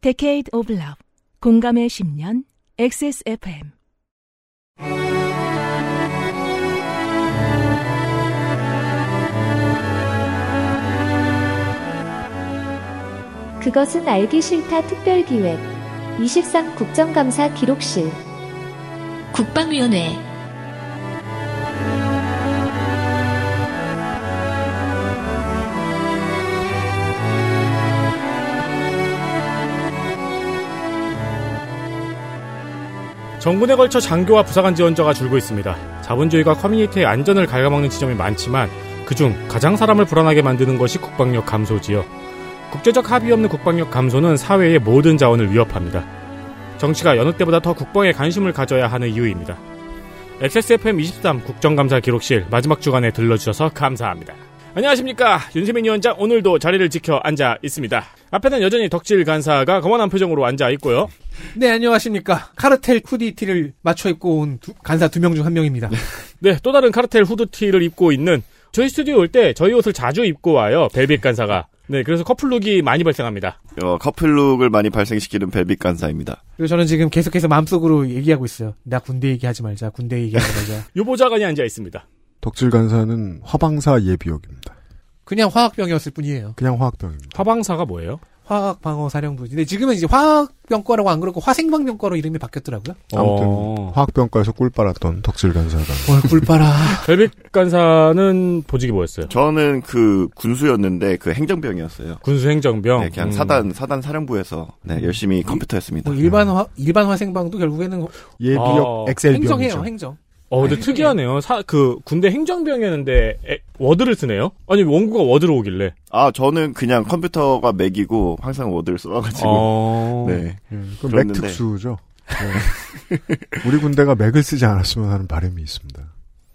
Decade of Love 공감의 10년 XSFM 그것은 알기 싫다 특별기획 23 국정감사 기록실. 국방위원회 정군에 걸쳐 장교와 부사관 지원자가 줄고 있습니다. 자본주의가 커뮤니티의 안전을 갉아먹는 지점이 많지만 그중 가장 사람을 불안하게 만드는 것이 국방력 감소지요. 국제적 합의 없는 국방력 감소는 사회의 모든 자원을 위협합니다. 정치가 여느 때보다 더 국방에 관심을 가져야 하는 이유입니다. XSFM23 국정감사 기록실 마지막 주간에 들러주셔서 감사합니다. 안녕하십니까. 윤세민 위원장 오늘도 자리를 지켜 앉아 있습니다. 앞에는 여전히 덕질 간사가 거만한 표정으로 앉아 있고요. 네, 안녕하십니까. 카르텔 후디티를 맞춰 입고 온 두- 간사 두 명 중 한 명입니다. 네, 또 다른 카르텔 후드티를 입고 있는 저희 스튜디오 올 때 저희 옷을 자주 입고 와요. 벨빗 간사가. 네, 그래서 커플룩이 많이 발생합니다. 어, 커플룩을 많이 발생시키는 벨빅 간사입니다. 그리고 저는 지금 계속해서 마음속으로 얘기하고 있어요. 나 군대 얘기하지 말자, 군대 얘기하지 말자. 유보자관이 앉아 있습니다. 덕질 간사는 화방사 예비역입니다. 그냥 화학병이었을 뿐이에요. 그냥 화학병입니다. 화방사가 뭐예요? 화학방어사령부. 근데 지금은 이제 화학병과라고 안 그러고 화생방병과로 이름이 바뀌었더라고요. 아무튼 어. 화학병과에서 꿀 빨았던 덕질 간사가 뭘 꿀 빨아. 벨빗 간사는 보직이 뭐였어요? 저는 그 군수였는데 그 행정병이었어요. 군수 행정병. 네, 그냥 음. 사단 사단 사령부에서 네, 열심히 컴퓨터 했습니다. 뭐 일반 화, 일반 화생방도 결국에는 예비역 아, 엑셀병이죠. 행정해요, 행정. 어, 근데 아, 특이하네요. 사, 그, 군대 행정병이었는데, 에, 워드를 쓰네요? 아니, 원고가 워드로 오길래. 아 저는 그냥 컴퓨터가 맥이고 항상 워드를 써가지고 어. 네. 음, 그랬는데. 맥 특수죠. 네. 우리 군대가 맥을 쓰지 않았으면 하는 바람이 있습니다.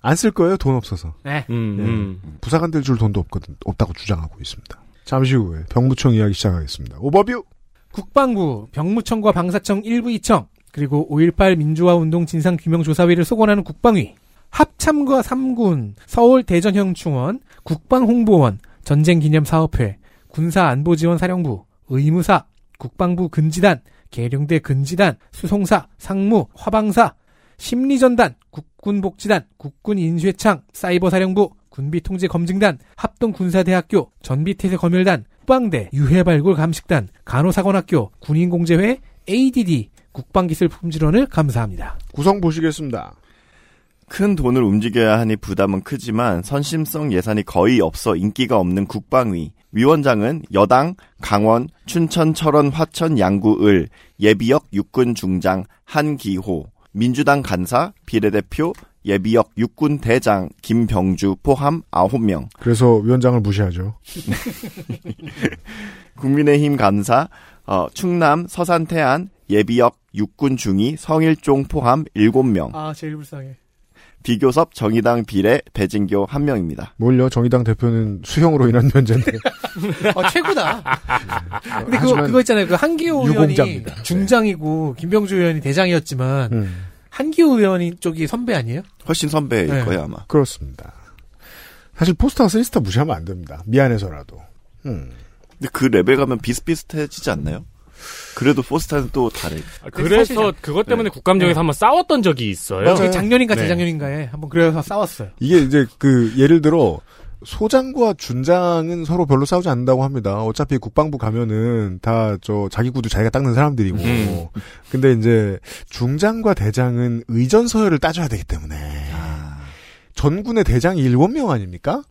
안 쓸 거예요, 돈 없어서. 네. 음, 네. 음. 부사관들 줄 돈도 없거든, 없다고 주장하고 있습니다. 잠시 후에 병무청 이야기 시작하겠습니다. 오버뷰! 국방부, 병무청과 방사청 1부 2청, 그리고 5.18 민주화운동 진상규명조사위를 소관하는 국방위, 합참과 3군, 서울 대전형충원, 국방홍보원, 전쟁기념사업회, 군사안보지원사령부, 의무사, 국방부 근지단, 계룡대 근지단, 수송사, 상무, 화방사, 심리전단, 국군복지단, 국군인쇄창, 사이버사령부, 군비통제검증단, 합동군사대학교, 전비태세검열단, 후방대, 유해발굴 감식단, 간호사관학교, 군인공제회, ADD, 국방기술품질원을 감사합니다. 구성 보시겠습니다. 큰 돈을 움직여야 하니 부담은 크지만 선심성 예산이 거의 없어 인기가 없는 국방위. 위원장은 여당 강원, 춘천, 철원, 화천, 양구, 을, 예비역 육군 중장 한기호, 민주당 간사 비례대표 예비역 육군 대장 김병주 포함 9명, 그래서 위원장을 무시하죠. 국민의힘 간사 어, 충남 서산 태안 예비역 육군 중위 성일종 포함 7명, 아, 제일 불쌍해. 비교섭 정의당 비례 배진교 1명입니다. 뭘요? 정의당 대표는 수형으로 인한 면제인데. 어, 최고다. 근데 그거, 그거 있잖아요. 그 한기호 의원이 유공자입니다. 중장이고, 김병주 의원이 대장이었지만, 음, 한기호 의원이 쪽이 선배 아니에요? 훨씬 선배일 네. 거예요 아마. 그렇습니다. 사실 four star와 three star 무시하면 안 됩니다. 미안해서라도. 음. 근데 그 레벨 가면 비슷비슷해지지 않나요? 그래도 포스타는 또 다르. 아, 그래서 그것 때문에 국감정에서 한번 싸웠던 적이 있어요. 맞아요. 저기 작년인가 네. 재작년인가에 한번 그래서 싸웠어요. 이게 이제 그 예를 들어 소장과 준장은 서로 별로 싸우지 않는다고 합니다. 어차피 국방부 가면은 다 저 자기 구두 자기가 닦는 사람들이고. 음. 근데 이제 중장과 대장은 의전 서열을 따져야 되기 때문에 전군의 대장이 일곱 명 아닙니까?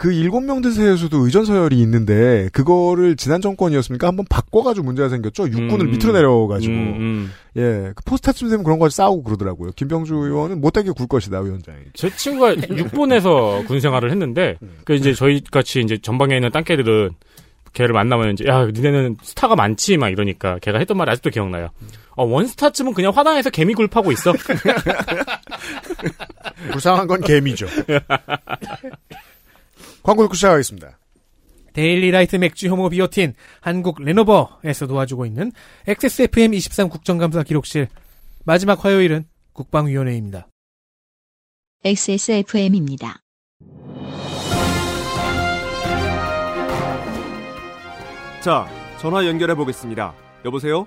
그 일곱 명 대세에서도 의전 서열이 있는데 그거를 지난 정권이었습니까? 한번 바꿔가지고 문제가 생겼죠. 육군을 음. 밑으로 내려가지고 음, 음. 예, 그 포스타쯤 되면 그런 거 싸우고 그러더라고요. 김병주 의원은 못되게 굴 것이다 위원장이. 제 친구가 육본에서 군 생활을 했는데, 그 이제 저희 같이 이제 전방에 있는 딴개들은 걔를 만나면 이제, 야, 니네는 스타가 많지? 막 이러니까 걔가 했던 말이 아직도 기억나요. 어, 원스타쯤은 그냥 화당에서 개미 굴파고 있어. 불쌍한 건 개미죠. 광고 듣고 시작하겠습니다. 데일리라이트 맥주 혐오 비오틴 한국 레노버에서 도와주고 있는 XSFM23 국정감사 기록실 마지막 화요일은 국방위원회입니다. XSFM입니다. 자, 전화 연결해 보겠습니다. 여보세요?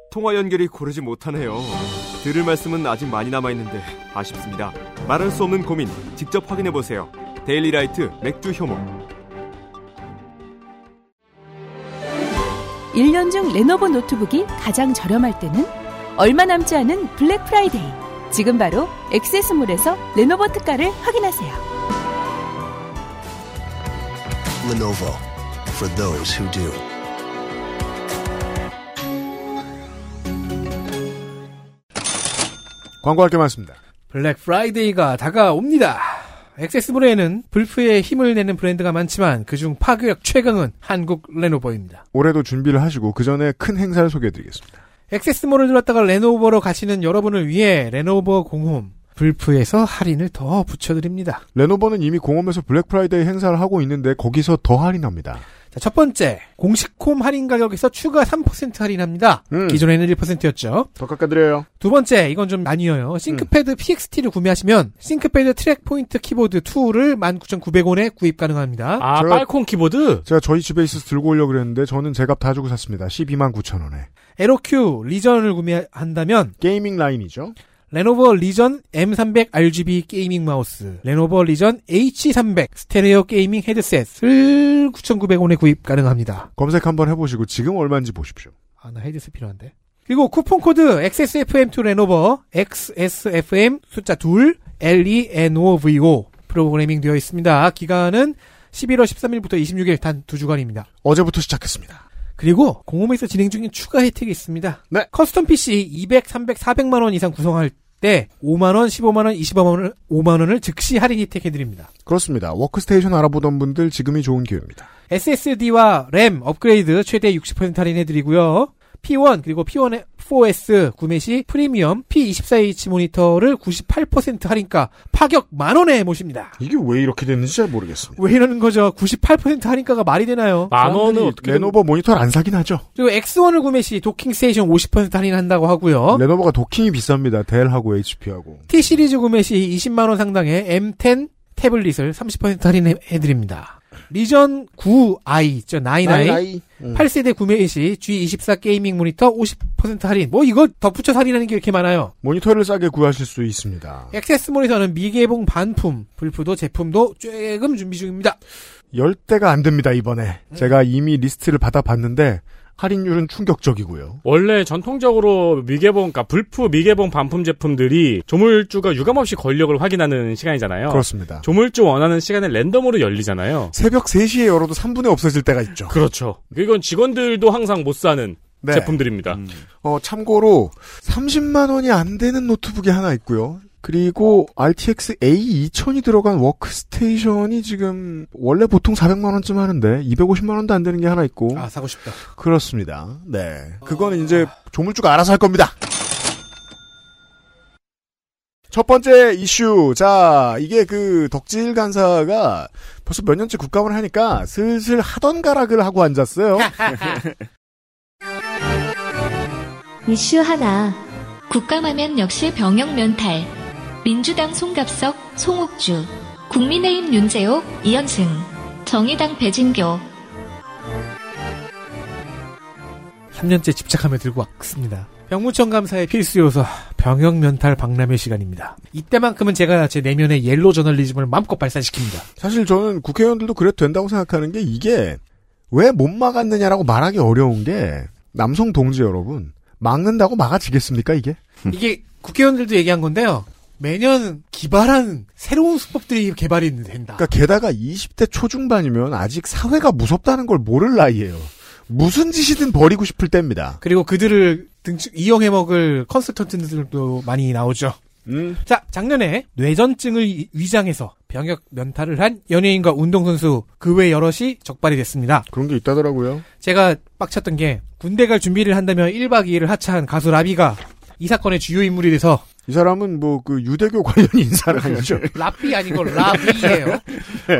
통화 연결이 고르지 못하네요. 들을 말씀은 아직 많이 남아있는데 아쉽습니다. 말할 수 없는 고민 직접 확인해보세요. 데일리라이트 맥주 효모. 1년 중 레노버 노트북이 가장 저렴할 때는 얼마 남지 않은 블랙 프라이데이. 지금 바로 액세스몰에서 레노버 특가를 확인하세요. Lenovo for those who do. 광고할 게 많습니다. 블랙 프라이데이가 다가옵니다. 액세스몰에는 블프에 힘을 내는 브랜드가 많지만 그중 파괴력 최강은 한국 레노버입니다. 올해도 준비를 하시고 그 전에 큰 행사를 소개해드리겠습니다. 액세스몰을 들렀다가 레노버로 가시는 여러분을 위해 레노버 공홈 블프에서 할인을 더 붙여드립니다. 레노버는 이미 공홈에서 블랙 프라이데이 행사를 하고 있는데 거기서 더 할인합니다. 자, 첫 번째 공식홈 할인 가격에서 추가 3% 할인합니다. 음. 기존에는 1%였죠. 더 깎아드려요. 두 번째 이건 좀 나뉘어요. 싱크패드 PXT를 구매하시면 싱크패드 트랙 포인트 키보드 2를 19,900원에 구입 가능합니다. 아, 제가- 빨콩 키보드? 제가 저희 집에 있어서 들고 오려고 그랬는데 저는 제 값 다 주고 샀습니다. 12만 9천 원에. LOQ, 리전을 구매한다면 gaming 라인이죠. 레노버 리전 M300 RGB gaming 마우스, 레노버 리전 H300 스테레오 gaming 헤드셋을 9,900원에 구입 가능합니다. 검색 한번 해보시고 지금 얼마인지 보십시오. 아, 나 헤드셋 필요한데. 그리고 쿠폰 코드 XSFM2 레노버 XSFM 숫자 2 LENOVO 프로그래밍 되어 있습니다. 기간은 11월 13일부터 26일 단 두 주간입니다. 어제부터 시작했습니다. 그리고 공홈에서 진행 중인 추가 혜택이 있습니다. 네. custom PC 200, 300, 400만 원 이상 구성할 때 5만 원, 15만 원, 25만 원을 5만 원을 즉시 할인 혜택해 드립니다. 그렇습니다. 워크스테이션 알아보던 분들 지금이 좋은 기회입니다. SSD와 램 업그레이드 최대 60% 할인해 드리고요. P1 그리고 P14s 구매 시 프리미엄 P24H 모니터를 98% 할인가 파격 만 원에 모십니다. 이게 왜 이렇게 됐는지 잘 모르겠습니다. 왜 이러는 거죠? 98% 할인가가 말이 되나요? 만 원은 어떻게 레노버 모니터를 안 사긴 하죠. 그리고 X1을 구매 시 도킹 스테이션 50% 할인한다고 하고요. 레노버가 도킹이 비쌉니다. 델하고 HP하고. T 시리즈 구매 시 20만 원 상당의 M10 태블릿을 30% 할인해 드립니다. 리전 9i, 저 9i, 음. 8세대 구매 시 G24 gaming 모니터 50% 할인. 뭐 이거 덧붙여 할인하는 게 이렇게 많아요. 모니터를 싸게 구하실 수 있습니다. 액세스 모니터는 미개봉 반품, 불프도 제품도 조금 준비 중입니다. 열 대가 안 됩니다, 이번에. 제가 이미 리스트를 받아봤는데, 할인율은 충격적이고요. 원래 전통적으로 미개봉, 그러니까 불프 미개봉 반품 제품들이 조물주가 유감없이 권력을 확인하는 시간이잖아요. 그렇습니다. 조물주 원하는 시간에 랜덤으로 열리잖아요. 새벽 3시에 열어도 3분에 없어질 때가 있죠. 그렇죠. 이건 직원들도 항상 못 사는 네. 제품들입니다. 어, 참고로 30만 원이 안 되는 노트북이 하나 있고요. 그리고 RTX A2000이 들어간 워크스테이션이 지금 원래 보통 400만 원쯤 하는데 250만 원도 안 되는 게 하나 있고 아, 사고 싶다. 그렇습니다. 네. 그거는 이제 조물주가 알아서 할 겁니다. 첫 번째 이슈. 자, 이게 그 덕질 간사가 벌써 몇 년째 국감을 하니까 슬슬 하던 가락을 하고 앉았어요. 이슈 하나. 국감하면 역시 병역 면탈. 민주당 송갑석, 송옥주. 국민의힘 윤재옥, 이현승. 정의당 배진교. 3년째 집착하며 들고 왔습니다. 병무청 감사의 필수 요소 병역 면탈 박람회 시간입니다. 이때만큼은 제가 제 내면의 옐로 저널리즘을 마음껏 발산시킵니다. 사실 저는 국회의원들도 그래도 된다고 생각하는 게 이게 왜 못 막았느냐라고 말하기 어려운 게 남성 동지 여러분 막는다고 막아지겠습니까 이게? 이게 국회의원들도 얘기한 건데요. 매년 기발한 새로운 수법들이 개발이 된다. 그러니까 게다가 20대 초중반이면 아직 사회가 무섭다는 걸 모를 나이예요. 무슨 짓이든 버리고 싶을 때입니다. 그리고 그들을 등축 이용해 먹을 컨설턴트들도 많이 나오죠. 음. 자, 작년에 뇌전증을 이- 위장해서 병역 면탈을 한 연예인과 운동선수 그 외 여럿이 적발이 됐습니다. 그런 게 있다더라고요. 제가 빡쳤던 게 군대 갈 준비를 한다며 1박 2일을 하차한 가수 라비가 이 사건의 주요 인물이 돼서 이 사람은 뭐 그 유대교 관련 인사를 아니죠. 라삐 아니고 라비예요.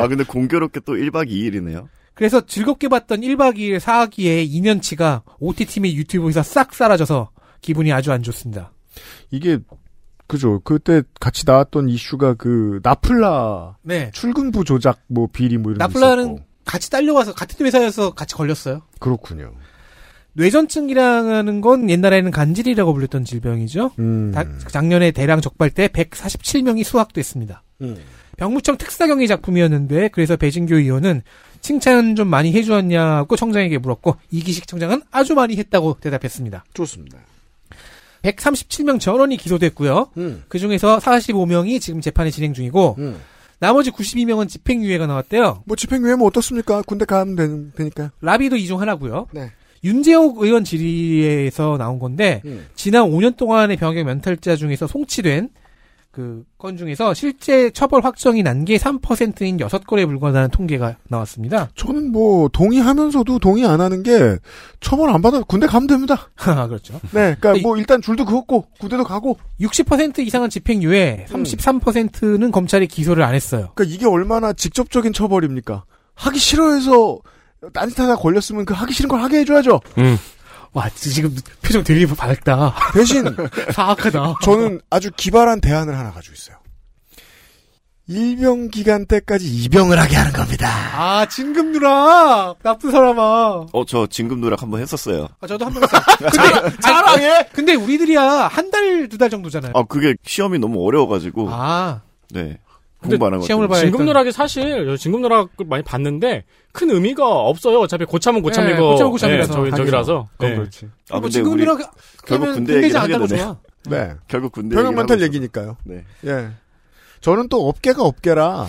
아 근데 공교롭게 또 1박 2일이네요. 그래서 즐겁게 봤던 1박 2일 사기의 2년치가 OTT 및 유튜브에서 싹 사라져서 기분이 아주 안 좋습니다. 이게 그죠. 그때 같이 나왔던 이슈가 그 나플라 네. 출근부 조작 뭐 비리 뭐 이런 게 나플라는 있었고. 같이 딸려와서 같은 회사여서 같이 걸렸어요. 그렇군요. 뇌전증이라는 건 옛날에는 간질이라고 불렸던 질병이죠. 음. 다- 작년에 대량 적발 때 147명이 수확됐습니다. 음. 병무청 특사경의 작품이었는데 그래서 배진교 의원은 칭찬 좀 많이 해주었냐고 청장에게 물었고 이기식 청장은 아주 많이 했다고 대답했습니다. 좋습니다. 137명 전원이 기소됐고요. 음. 그 중에서 45명이 지금 재판이 진행 중이고 음. 나머지 92명은 집행유예가 나왔대요. 뭐 집행유예면 어떻습니까? 군대 가면 되는, 되니까요. 라비도 이 중 하나고요. 네. 윤재옥 의원 질의에서 나온 건데 음. 지난 5년 동안의 병역 면탈자 중에서 송치된 그 건 중에서 실제 처벌 확정이 난 게 3%인 6건에 불과하다는 통계가 나왔습니다. 저는 뭐 동의하면서도 동의 안 하는 게 처벌 안 받아 군대 가면 됩니다. 그렇죠. 네, 그러니까 뭐 일단 줄도 그었고 군대도 가고. 60% 이상은 집행유예, 33%는 검찰이 기소를 안 했어요. 그러니까 이게 얼마나 직접적인 처벌입니까? 하기 싫어해서 딴짓하다 걸렸으면 그 하기 싫은 걸 하게 해줘야죠. 음. 와, 지금 표정 되게 밝다. 대신 사악하다. 저는 아주 기발한 대안을 하나 가지고 있어요. 일병 기간 때까지 입영을 하게 하는 겁니다. 아, 진금 누나! 나쁜 사람아. 어, 저 진금 누락 한번 했었어요. 아, 저도 한 번 했어요. 근데, 자랑해! 근데 우리들이야 한 달, 두달 정도잖아요. 아, 그게 시험이 너무 어려워가지고. 아. 네. 근데 공부 안 하고. 시험을 봐야 진급누락이 사실 저 진급누락을 많이 봤는데 큰 의미가 없어요. 어차피 고참은 고참이고 네, 고참은 고참이라서. 저기 저기라서. 그건 네. 그렇지. 아, 뭐 우리 누락 결국 군대 얘기를 하게 되네. 네. 결국 군대 병역 있어. 얘기니까요. 네. 예. 저는 또 업계가 업계라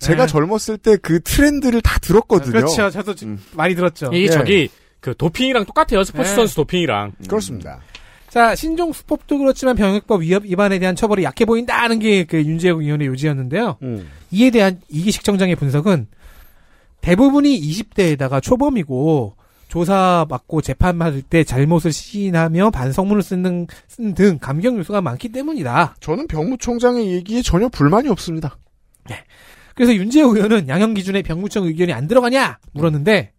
제가 네. 젊었을 때 그 트렌드를 다 들었거든요. 그렇죠. 저도 음. 많이 들었죠. 이게 예. 저기 그 도핑이랑 똑같아요. 스포츠 네. 선수 도핑이랑. 그렇습니다. 자, 신종 수법도 그렇지만 병역법 위협 위반에 대한 처벌이 약해 보인다는 게 그 윤재욱 의원의 요지였는데요. 음. 이에 대한 이기식 청장의 분석은 대부분이 20대에다가 초범이고 조사 받고 재판 받을 때 잘못을 시인하며 반성문을 쓰는, 등 감경 요소가 많기 때문이다. 저는 병무총장의 얘기에 전혀 불만이 없습니다. 그래서 윤재욱 의원은 양형 기준에 병무청 의견이 안 들어가냐 물었는데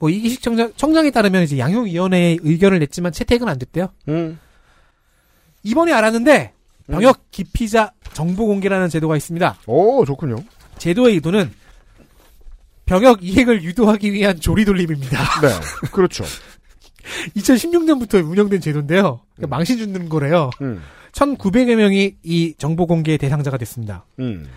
뭐 이기식 청장, 청장에 따르면 이제 양형위원회의 의견을 냈지만 채택은 안 됐대요. 음. 이번에 알았는데 병역 기피자 정보 공개라는 제도가 있습니다. 오, 좋군요. 제도의 의도는 병역 이행을 유도하기 위한 조리 돌림입니다. 네. 그렇죠. 2016년부터 운영된 제도인데요. 그러니까 망신 주는 거래요. 음. 1,900여 명이 이 정보 공개 대상자가 됐습니다. 음.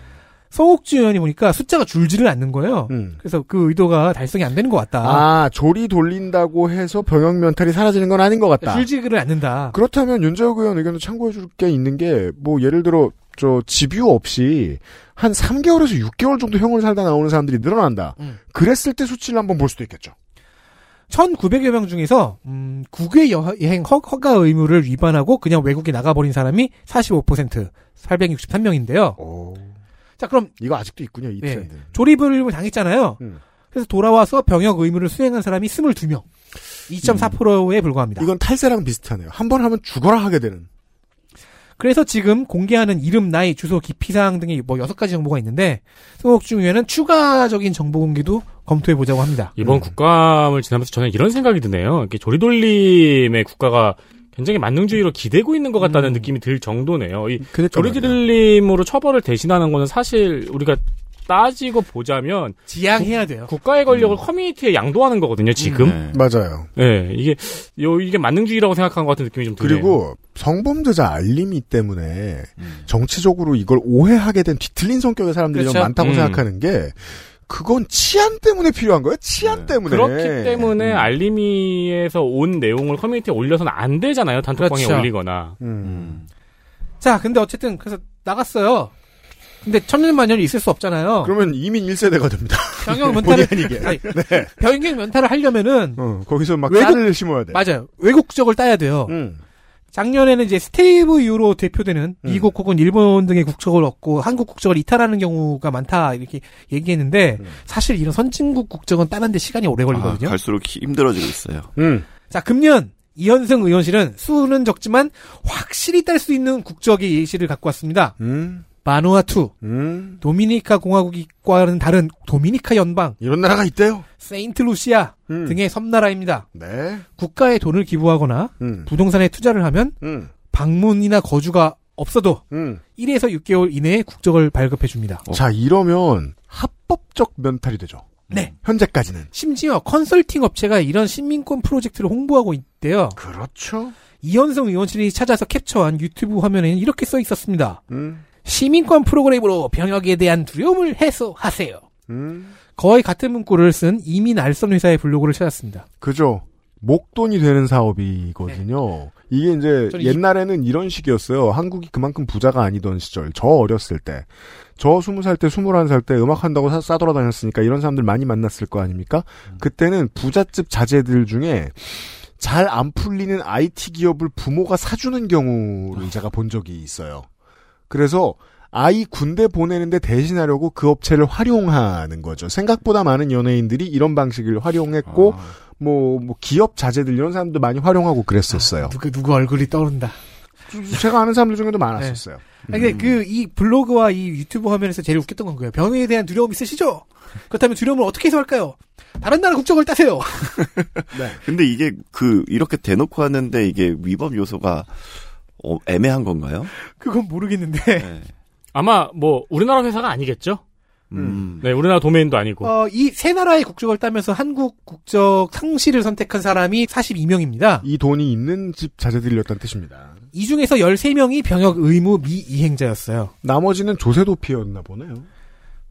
송옥주 의원이 보니까 숫자가 줄지를 않는 거예요. 음. 그래서 그 의도가 달성이 안 되는 것 같다. 아, 조리 돌린다고 해서 병역 면탈이 사라지는 건 아닌 것 같다. 줄지를 않는다. 그렇다면 윤재욱 의원 의견도 참고해 줄 게 있는 게, 뭐, 예를 들어, 저, 집유 없이 한 3개월에서 6개월 정도 형을 살다 나오는 사람들이 늘어난다. 음. 그랬을 때 수치를 한번 볼 수도 있겠죠. 1,900여 명 중에서 음, 국외 여행 허, 허가 의무를 위반하고 그냥 외국에 나가버린 사람이 45%, 863명인데요. 오. 자, 그럼 이거 아직도 있군요, 이 네. 트렌드. 조리불을 당했잖아요. 음. 그래서 돌아와서 병역 의무를 수행한 사람이 22명. 2.4%에 불과합니다. 이건 탈세랑 비슷하네요. 한 번 하면 죽어라 하게 되는. 그래서 지금 공개하는 이름, 나이, 주소, 기피 사항 등의 뭐 여섯 가지 정보가 있는데 송옥중 의원은 추가적인 정보 공개도 검토해 보자고 합니다. 이번 국감을 지나면서 저는 이런 생각이 드네요. 이렇게 조리돌림의 국가가 굉장히 만능주의로 기대고 있는 것 같다는 느낌이 들 정도네요. 이 조리돌림으로 처벌을 대신하는 거는 사실 우리가 따지고 보자면 지양해야 돼요. 국가의 권력을 커뮤니티에 양도하는 거거든요. 지금. 네. 맞아요. 네, 이게 요 이게 만능주의라고 생각한 것 같은 느낌이 좀 드네요. 그리고 성범죄자 알림이 때문에 음. 정치적으로 이걸 오해하게 된 뒤틀린 성격의 사람들이 좀 그렇죠. 많다고 음. 생각하는 게 그건 치안 때문에 필요한 거예요. 치안 네. 때문에. 그렇기 때문에 음. 알림이에서 온 내용을 커뮤니티에 올려서는 안 되잖아요. 단톡방에 그렇죠. 올리거나. 음. 음. 자, 근데 어쨌든 그래서 나갔어요. 근데 천년만년이 있을 수 없잖아요. 그러면 이민 1세대가 됩니다. 병역 면탈을. 아니, 네. 병역 면탈을 하려면은 어, 거기서 막 외국- 쌀을 심어야 돼. 맞아요. 외국적을 따야 돼요. 음. 작년에는 이제 스티브 유로 대표되는 음. 미국 혹은 일본 등의 국적을 얻고 한국 국적을 이탈하는 경우가 많다 이렇게 얘기했는데 음. 사실 이런 선진국 국적은 따는데 시간이 오래 아, 걸리거든요. 갈수록 힘들어지고 있어요. 음. 자 금년 이현승 의원실은 수는 적지만 확실히 딸 수 있는 국적의 예시를 갖고 왔습니다. 음, 마누아투, 음. 도미니카 공화국과는 다른 도미니카 연방, 이런 나라가 있대요. 세인트루시아 음. 등의 섬나라입니다. 네. 국가에 돈을 기부하거나 음. 부동산에 투자를 하면 음. 방문이나 거주가 없어도 음. 1에서 6개월 이내에 국적을 발급해 줍니다. 자, 이러면 합법적 면탈이 되죠. 네. 현재까지는. 심지어 컨설팅 업체가 이런 시민권 프로젝트를 홍보하고 있대요. 그렇죠. 이현성 의원실이 찾아서 캡처한 유튜브 화면에는 이렇게 써 있었습니다. 음. 시민권 프로그램으로 병역에 대한 두려움을 해소하세요. 음. 거의 같은 문구를 쓴 이민 알선 회사의 블로그를 찾았습니다. 그죠. 목돈이 되는 사업이거든요. 이게 이제 네. 저는 이- 옛날에는 이런 식이었어요. 한국이 그만큼 부자가 아니던 시절. 저 어렸을 때. 저 스무 살 때, 스물한 살 때 음악 한다고 사, 싸돌아다녔으니까 이런 사람들 많이 만났을 거 아닙니까? 음. 그때는 부잣집 자제들 중에 잘 안 풀리는 IT 기업을 부모가 사주는 경우를 제가 본 적이 있어요. 그래서 아이 군대 보내는데 대신하려고 그 업체를 활용하는 거죠. 생각보다 많은 연예인들이 이런 방식을 활용했고, 뭐, 뭐, 기업 자제들 이런 사람도 많이 활용하고 그랬었어요. 누구 누구 얼굴이 떠오른다. 제가 아는 사람들 중에도 많았었어요. 아니, 근데 그, 이 블로그와 이 유튜브 화면에서 제일 웃겼던 건 거예요. 병역에 대한 두려움 있으시죠? 그렇다면 두려움을 어떻게 해소할까요? 다른 나라 국적을 따세요. 근데 이게 그 이렇게 대놓고 하는데 이게 위법 요소가 어, 애매한 건가요? 그건 모르겠는데. 네. 아마 뭐 우리나라 회사가 아니겠죠? 음. 네, 우리나라 도메인도 아니고. 어, 이 세 나라의 국적을 따면서 한국 국적 상실을 선택한 사람이 42명입니다. 이 돈이 있는 집 자제들이었다는 뜻입니다. 이 중에서 13명이 병역 의무 미이행자였어요. 나머지는 조세도피였나 보네요.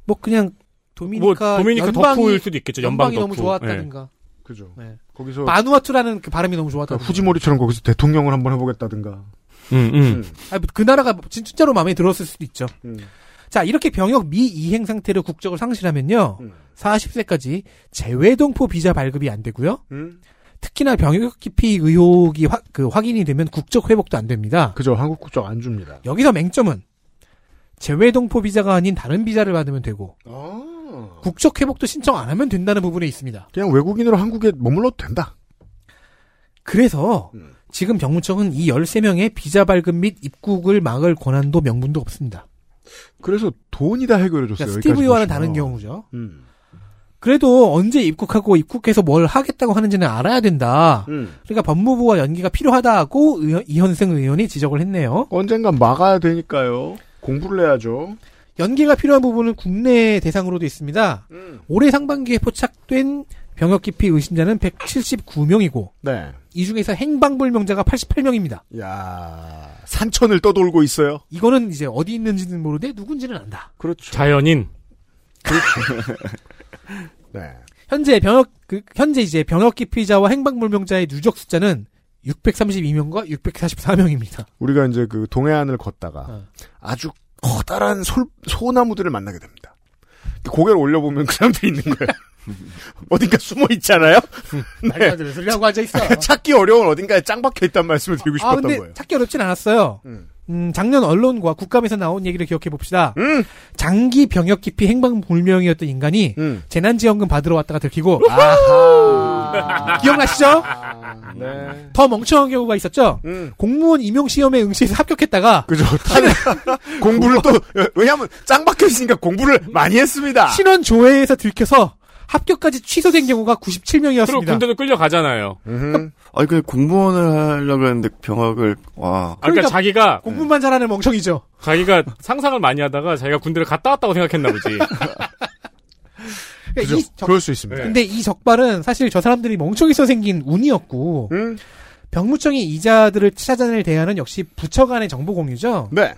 뭐 그냥 도미니카 뭐 도미니카 연방이, 덕후일 수도 있겠죠. 연방 연방이 너무 덕후. 좋았다든가. 그죠. 네. 거기서 마누아투라는 그 발음이 너무 좋았다든가. 후지모리처럼 거기서 대통령을 한번 해보겠다든가. 음, 음. 아, 그 나라가 진짜로 마음에 들었을 수도 있죠. 음. 자, 이렇게 병역 미이행 상태로 국적을 상실하면요. 음. 40세까지 재외동포 비자 발급이 안 되고요. 음. 특히나 병역 기피 의혹이 확- 그 확인이 되면 국적 회복도 안 됩니다. 그죠. 한국 국적 안 줍니다. 여기서 맹점은 재외동포 비자가 아닌 다른 비자를 받으면 되고 아. 국적 회복도 신청 안 하면 된다는 부분에 있습니다. 그냥 외국인으로 한국에 머물러도 된다. 그래서 음. 지금 병무청은 이 13명의 비자 발급 및 입국을 막을 권한도 명분도 없습니다. 그래서 돈이 다 해결해줬어요. 그러니까 스티브와는. 다른 경우죠. 음. 그래도 언제 입국하고 입국해서 뭘 하겠다고 하는지는 알아야 된다. 음. 그러니까 법무부와 연기가 필요하다고 의원- 이현승 의원이 지적을 했네요. 언젠간 막아야 되니까요. 공부를 해야죠. 연기가 필요한 부분은 국내 대상으로도 있습니다. 올해 상반기에 포착된 병역 기피 의심자는 179명이고 네. 이 중에서 행방불명자가 88명입니다. 야 산천을 떠돌고 있어요. 이거는 이제 어디 있는지는 모르는데 누군지는 안다. 그렇죠. 자연인. 네. 현재 병역 그 현재 이제 병역 기피자와 행방불명자의 누적 숫자는 632명과 644명입니다. 우리가 이제 그 동해안을 걷다가 어. 아주 커다란 솔, 소나무들을 만나게 됩니다. 고개를 올려보면 그 사람들이 있는 거예요. 어딘가 숨어 있잖아요? 되는 소리 하고 앉아 있어. 찾기 어려운 어딘가에 짱 박혀 있단 말씀을 드리고 아 싶었던 근데 거예요. 찾기 어렵진 않았어요. 음. 음, 작년 언론과 국감에서 나온 얘기를 기억해 봅시다. 음. 장기 병역 기피 행방불명이었던 인간이 음. 재난지원금 받으러 왔다가 들키고. 기억나시죠? 네. 더 멍청한 경우가 있었죠. 음. 공무원 임용 시험에 응시해서 합격했다가 그죠. 공부를 또, 왜냐면 짱 박혀 있으니까 공부를 많이 했습니다. 신원 조회에서 들켜서 합격까지 취소된 경우가 그리고 97명이었습니다. 군대도 끌려가잖아요. 아니 그 공무원을 하려고 했는데 병역을 와 아, 그러니까, 그러니까 자기가 공부만 잘하는 멍청이죠. 자기가 상상을 많이 하다가 자기가 군대를 갔다 왔다고 생각했나 보지. 그러니까 그죠. 이 적- 그럴 수 있습니다. 네. 근데 이 적발은 사실 저 사람들이 멍청이서 생긴 운이었고 음. 병무청이 이자들을 찾아낼 대안은 역시 부처 간의 정보 공유죠. 네.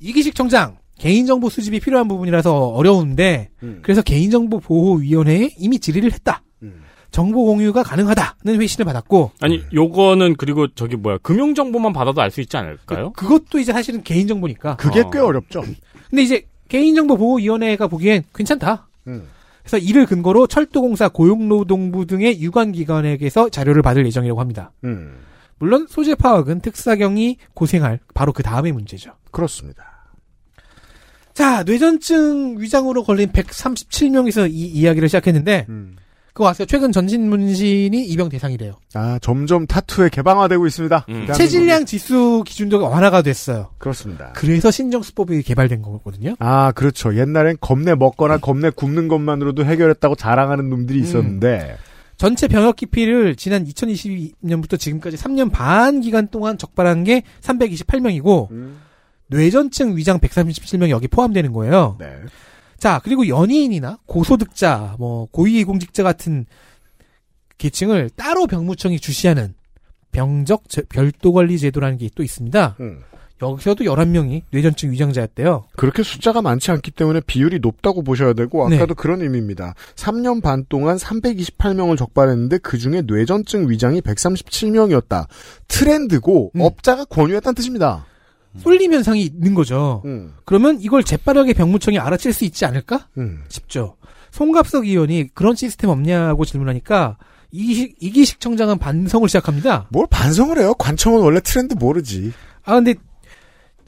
이기식 청장 개인정보 수집이 필요한 부분이라서 어려운데 음. 그래서 개인정보 보호위원회에 이미 질의를 했다. 음. 정보 공유가 가능하다는 회신을 받았고 아니, 요거는 그리고 저기 뭐야, 금융 정보만 받아도 알 수 있지 않을까요? 그 것도 이제 사실은 개인 정보니까. 그게 어. 꽤 어렵죠. 근데 이제 개인정보 보호위원회가 보기엔 괜찮다. 음. 그래서 이를 근거로 철도공사 고용노동부 등의 유관 기관에게서 자료를 받을 예정이라고 합니다. 음. 물론 소재 파악은 특사경이 고생할 바로 그 다음의 문제죠. 그렇습니다. 자, 뇌전증 위장으로 걸린 137명에서 이 이야기를 시작했는데 음. 그거 아세요? 최근 전신문신이 입영 대상이래요. 아, 점점 타투에 개방화되고 있습니다. 음. 체질량 지수 기준도 완화가 됐어요. 그렇습니다. 그래서 신정수법이 개발된 거거든요. 아, 그렇죠. 옛날엔 겁내 먹거나 겁내 굽는 것만으로도 해결했다고 자랑하는 놈들이 음. 있었는데, 전체 병역 기피를 지난 2022년부터 지금까지 3년 반 기간 동안 적발한 게 328명이고 뇌전증 위장 137명이 여기 포함되는 거예요. 네. 자, 그리고 연예인이나 고소득자, 뭐 고위공직자 같은 계층을 따로 병무청이 주시하는 병적 제- 별도 관리 제도라는 게 또 있습니다. 음. 여기서도 11명이 뇌전증 위장자였대요. 그렇게 숫자가 많지 않기 때문에 비율이 높다고 보셔야 되고 아까도 네. 그런 의미입니다. 3년 반 동안 328명을 적발했는데 그중에 뇌전증 위장이 137명이었다. 트렌드고 음. 업자가 권유했다는 뜻입니다. 쏠림 현상이 있는 거죠. 음. 그러면 이걸 재빠르게 병무청이 알아챌 수 있지 않을까 음. 싶죠. 송갑석 의원이 그런 시스템 없냐고 질문하니까 이기식, 이기식 청장은 반성을 시작합니다. 뭘 반성을 해요? 관청은 원래 트렌드 모르지. 아 근데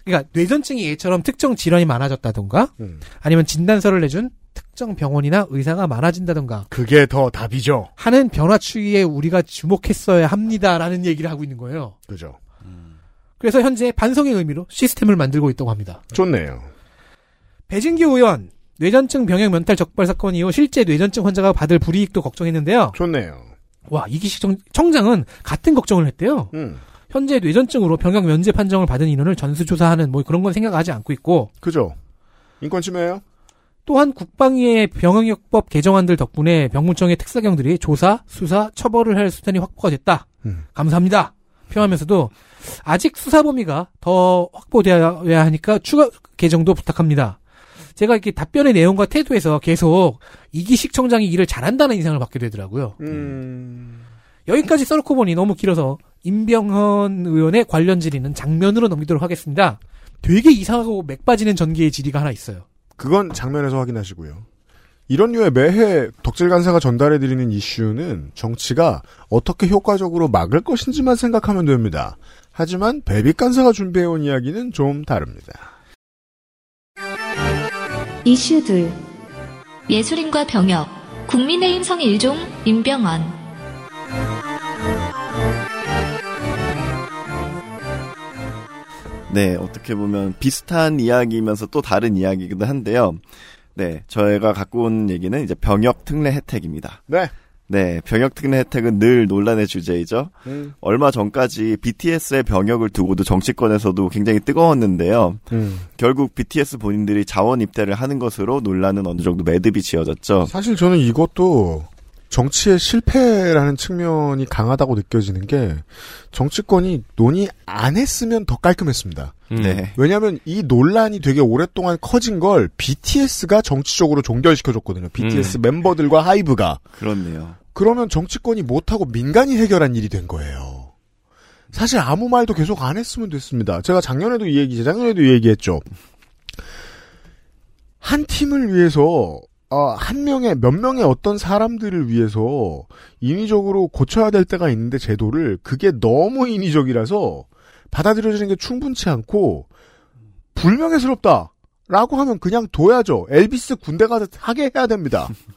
그러니까 뇌전증이 얘처럼 특정 질환이 많아졌다던가 음. 아니면 진단서를 내준 특정 병원이나 의사가 많아진다던가 그게 더 답이죠. 하는 변화 추이에 우리가 주목했어야 합니다라는 얘기를 하고 있는 거예요. 그죠. 그래서 현재 반성의 의미로 시스템을 만들고 있다고 합니다. 좋네요. 배진규 의원 뇌전증 병역 면탈 적발 사건 이후 실제 뇌전증 환자가 받을 불이익도 걱정했는데요. 좋네요. 와 이기식 청, 청장은 같은 걱정을 했대요. 음. 현재 뇌전증으로 병역 면제 판정을 받은 인원을 전수조사하는 뭐 그런 건 생각하지 않고 있고 그죠. 인권 침해예요? 또한 국방위의 병역법 개정안들 덕분에 병무청의 특사경들이 조사, 수사, 처벌을 할 수단이 확보가 됐다. 음. 감사합니다. 표하면서도 아직 수사 범위가 더 확보되어야 하니까 추가 개정도 부탁합니다. 제가 이렇게 답변의 내용과 태도에서 계속 이기식 청장이 일을 잘한다는 인상을 받게 되더라고요. 음. 여기까지 써놓고 보니 너무 길어서 임병헌 의원의 관련 질의는 장면으로 넘기도록 하겠습니다. 되게 이상하고 맥 빠지는 전개의 질의가 하나 있어요. 그건 장면에서 확인하시고요. 이런 류의 매해 덕질 간사가 전달해드리는 이슈는 정치가 어떻게 효과적으로 막을 것인지만 생각하면 됩니다. 하지만 베빅 간사가 준비해온 이야기는 좀 다릅니다. 이슈 둘. 예술인과 병역, 국민의힘 성일종, 임병헌. 네, 어떻게 보면 비슷한 이야기이면서 또 다른 이야기이기도 한데요. 네, 저희가 갖고 온 얘기는 이제 병역 특례 혜택입니다. 네. 네, 병역 특례 혜택은 늘 논란의 주제이죠. 음. 얼마 전까지 BTS의 병역을 두고도 정치권에서도 굉장히 뜨거웠는데요. 음. 결국 BTS 본인들이 자원 입대를 하는 것으로 논란은 어느 정도 매듭이 지어졌죠. 사실 저는 이것도 정치의 실패라는 측면이 강하다고 느껴지는 게 정치권이 논의 안 했으면 더 깔끔했습니다. 음. 네. 왜냐하면 이 논란이 되게 오랫동안 커진 걸 BTS가 정치적으로 종결시켜줬거든요. BTS 멤버들과 하이브가. 그렇네요. 그러면 정치권이 못하고 민간이 해결한 일이 된 거예요. 사실 아무 말도 계속 안 했으면 됐습니다. 제가 작년에도 이 얘기, 재작년에도 이 얘기했죠. 한 팀을 위해서 어, 한 명의 몇 명의 어떤 사람들을 위해서 인위적으로 고쳐야 될 때가 있는데 제도를 그게 너무 인위적이라서 받아들여지는 게 충분치 않고 불명예스럽다라고 하면 그냥 둬야죠. 엘비스 군대 가서 하게 해야 됩니다.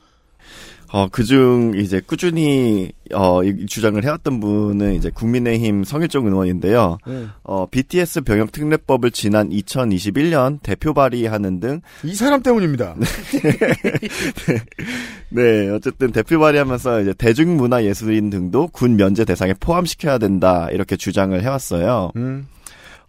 어, 그중 이제 꾸준히 어, 이 주장을 해왔던 분은 이제 국민의힘 성일종 의원인데요. 어, BTS 병역 특례법을 지난 2021년 대표 발의하는 등 이 사람 때문입니다. 네, 어쨌든 대표 발의하면서 이제 대중문화 예술인 등도 군 면제 대상에 포함시켜야 된다 이렇게 주장을 해왔어요. 음.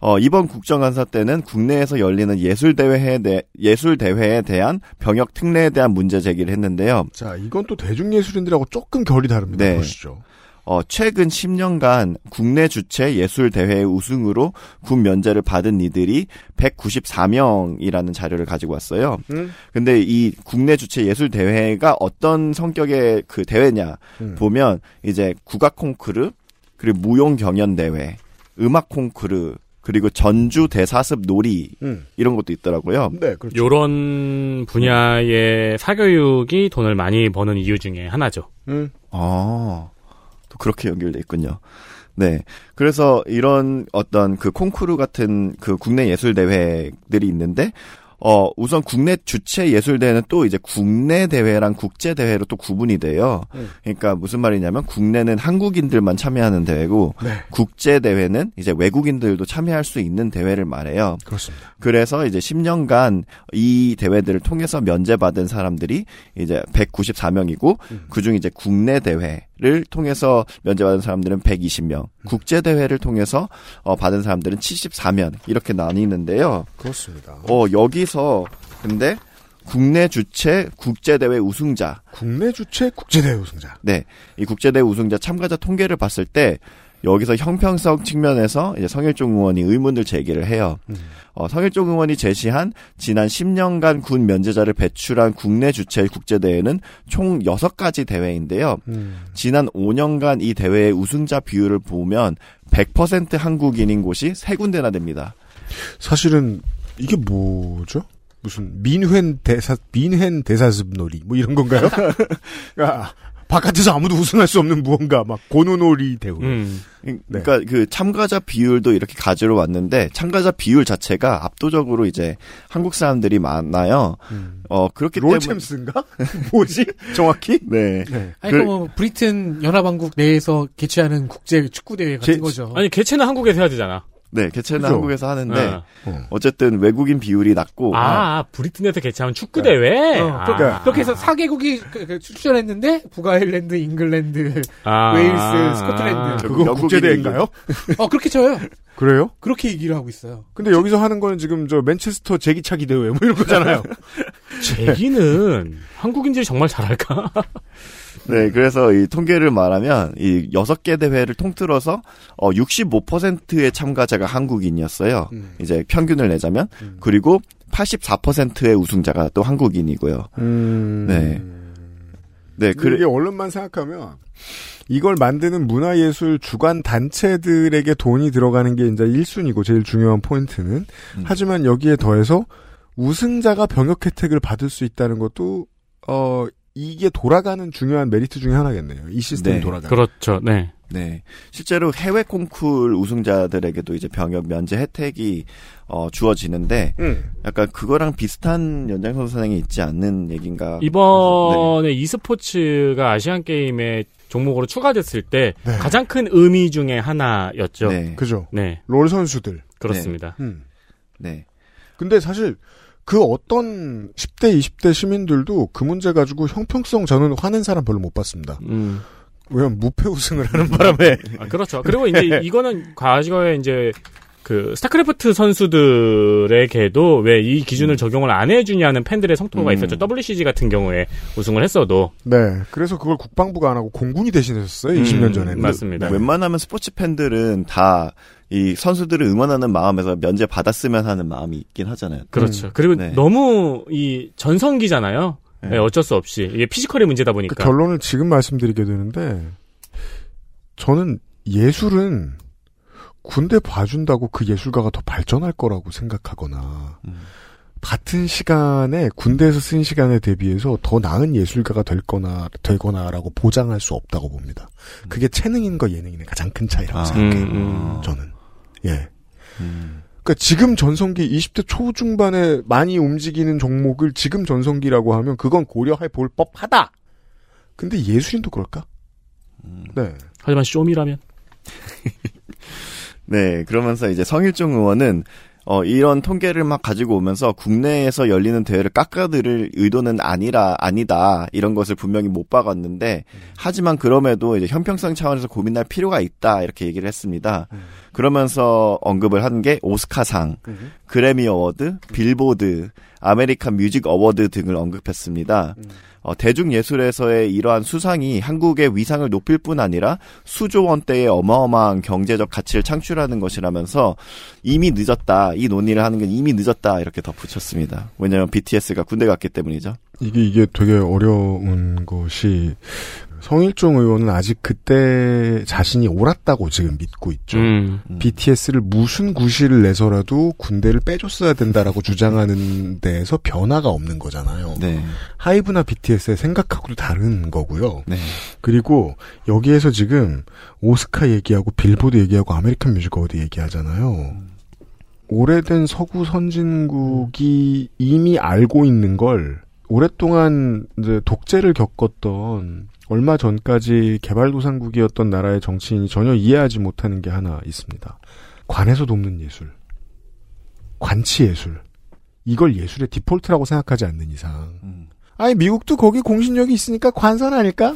어, 이번 국정감사 때는 국내에서 열리는 예술 대회에 대 예술 대회에 대한 병역 특례에 대한 문제 제기를 했는데요. 자, 이건 또 대중예술인들하고 조금 결이 다릅니다. 네. 보시죠. 어, 최근 10년간 국내 주최 예술 대회의 우승으로 군 면제를 받은 이들이 194명이라는 자료를 가지고 왔어요. 음. 근데 이 국내 주최 예술 대회가 어떤 성격의 그 대회냐 음. 보면 이제 국악 콩쿠르 그리고 무용 경연 대회, 음악 콩쿠르 그리고 전주 대사습 놀이 음. 이런 것도 있더라고요. 네, 그렇죠. 요런 분야의 사교육이 돈을 많이 버는 이유 중에 하나죠. 음. 아, 또 그렇게 연결돼 있군요. 네. 그래서 이런 어떤 그 콩쿠르 같은 그 국내 예술 대회들이 있는데, 어, 우선 국내 주최 예술대회는 또 이제 국내 대회랑 국제 대회로 또 구분이 돼요. 음. 그러니까 무슨 말이냐면 국내는 한국인들만 참여하는 대회고 네. 국제 대회는 이제 외국인들도 참여할 수 있는 대회를 말해요. 그렇습니다. 그래서 이제 10년간 이 대회들을 통해서 면제받은 사람들이 이제 194명이고 음. 그중 이제 국내 대회 를 통해서 면제받은 사람들은 120명, 국제 대회를 통해서 어, 받은 사람들은 74명 이렇게 나뉘는데요. 그렇습니다. 어 여기서 근데 국내 주최 국제 대회 우승자 국내 주최 국제 대회 우승자. 네. 이 국제 대회 우승자 참가자 통계를 봤을 때 여기서 형평성 측면에서 이제 성일종 의원이 의문을 제기를 해요. 음. 어, 성일종 의원이 제시한 지난 10년간 군 면제자를 배출한 국내 주최 국제대회는 총 6가지 대회인데요. 음. 지난 5년간 이 대회의 우승자 비율을 보면 100% 한국인인 곳이 세 군데나 됩니다. 사실은 이게 뭐죠? 무슨 민회 대사 민회 대사습놀이 뭐 이런 건가요? 아, 바깥에서 아무도 우승할 수 없는 무언가 막 고누놀이 대회. 음. 그러니까 그 참가자 비율도 이렇게 가지러 왔는데 참가자 비율 자체가 압도적으로 이제 한국 사람들이 많아요. 음. 어 그렇기 때문에 롤챔스인가? 뭐지? 정확히? 네. 네. 아니, 그, 뭐, 브리튼 연합왕국 내에서 개최하는 국제 축구 대회 같은 제- 거죠. 아니 개최는 한국에서 해야 되잖아. 네, 개최는 그죠? 한국에서 하는데 어. 어. 어쨌든 외국인 비율이 낮고 아, 브리튼에서 개최하는 축구 대회. 어, 그- 아. 그렇게 해서 4개국이 그, 출전했는데, 북아일랜드, 잉글랜드, 아. 웨일스, 스코틀랜드. 그거 영국인이 국제 대회인가요? 어, 그렇게 쳐요. 그래요? 그렇게 얘기를 하고 있어요. 근데 여기서 하는 거는 지금 저 맨체스터 제기차기 대회 뭐 이런 거잖아요. 제기는 한국인들이 정말 잘할까? 네, 그래서 이 통계를 말하면 이 여섯 개 대회를 통틀어서 어 65%의 참가자가 한국인이었어요. 음. 이제 평균을 내자면 음. 그리고 84%의 우승자가 또 한국인이고요. 음. 네. 네, 그게 그래 언론만 생각하면 이걸 만드는 문화예술 주관 단체들에게 돈이 들어가는 게 이제 1순위고 제일 중요한 포인트는 음. 하지만 여기에 더해서 우승자가 병역 혜택을 받을 수 있다는 것도 어 이게 돌아가는 중요한 메리트 중에 하나겠네요. 이 시스템이 네. 돌아가는. 그렇죠. 네. 네. 실제로 해외 콩쿨 우승자들에게도 이제 병역 면제 혜택이 어 주어지는데 음. 약간 그거랑 비슷한 연장선상에 있지 않는 얘긴가. 이번에 e스포츠가 아시안 게임에 종목으로 추가됐을 때 네. 가장 큰 의미 중에 하나였죠. 네. 네. 그죠. 네. 롤 선수들. 그렇습니다. 음. 네. 근데 사실 그 어떤 10대, 20대 시민들도 그 문제 가지고 형평성 저는 화낸 사람 별로 못 봤습니다. 음. 왜냐면 무패 우승을 하는 바람에 아, 그렇죠. 그리고 이제 이거는 과거에 이제 그 스타크래프트 선수들에게도 왜 이 기준을 적용을 안 해주냐는 팬들의 성토가 음. 있었죠. WCG 같은 경우에 우승을 했어도 네. 그래서 그걸 국방부가 안 하고 공군이 대신했었어요. 20년 전에는. 음, 맞습니다. 네. 웬만하면 스포츠 팬들은 다 이 선수들을 응원하는 마음에서 면제 받았으면 하는 마음이 있긴 하잖아요. 그렇죠. 그리고 네. 너무 이 전성기잖아요. 네. 네, 어쩔 수 없이 이게 피지컬의 문제다 보니까. 그 결론을 지금 말씀드리게 되는데 저는 예술은 군대 봐준다고 그 예술가가 더 발전할 거라고 생각하거나 음. 같은 시간에 군대에서 쓴 시간에 대비해서 더 나은 예술가가 될 거나 되거나라고 보장할 수 없다고 봅니다. 그게 체능인과 예능인의 가장 큰 차이라고 아. 생각해요. 음, 음. 저는 예. 음. 그러니까 지금 전성기 20대 초중반에 많이 움직이는 종목을 지금 전성기라고 하면 그건 고려해 볼 법하다. 근데 예술인도 그럴까? 음. 네. 하지만 쇼미라면 네, 그러면서 이제 성일종 의원은 어, 이런 통계를 막 가지고 오면서 국내에서 열리는 대회를 깎아들일 의도는 아니라, 아니다. 이런 것을 분명히 못 박았는데, 하지만 그럼에도 이제 형평성 차원에서 고민할 필요가 있다. 이렇게 얘기를 했습니다. 그러면서 언급을 한 게 오스카상, 그래미 어워드, 빌보드, 아메리칸 뮤직 어워드 등을 언급했습니다. 어, 대중예술에서의 이러한 수상이 한국의 위상을 높일 뿐 아니라 수조 원대의 어마어마한 경제적 가치를 창출하는 것이라면서 이미 늦었다. 이 논의를 하는 건 이미 늦었다. 이렇게 덧붙였습니다. 왜냐하면 BTS가 군대 갔기 때문이죠. 이게 이게 되게 어려운 것이 성일종 의원은 아직 그때 자신이 옳았다고 지금 믿고 있죠. 음. BTS를 무슨 구실을 내서라도 군대를 빼줬어야 된다라고 주장하는 데에서 변화가 없는 거잖아요. 네. 하이브나 BTS의 생각하고도 다른 거고요. 네. 그리고 여기에서 지금 오스카 얘기하고 빌보드 얘기하고 아메리칸 뮤직 어워드 얘기하잖아요. 오래된 서구 선진국이 이미 알고 있는 걸 오랫동안 이제 독재를 겪었던 얼마 전까지 개발도상국이었던 나라의 정치인이 전혀 이해하지 못하는 게 하나 있습니다. 관에서 돕는 예술. 관치 예술. 이걸 예술의 디폴트라고 생각하지 않는 이상. 아니, 미국도 거기 공신력이 있으니까 관선 아닐까?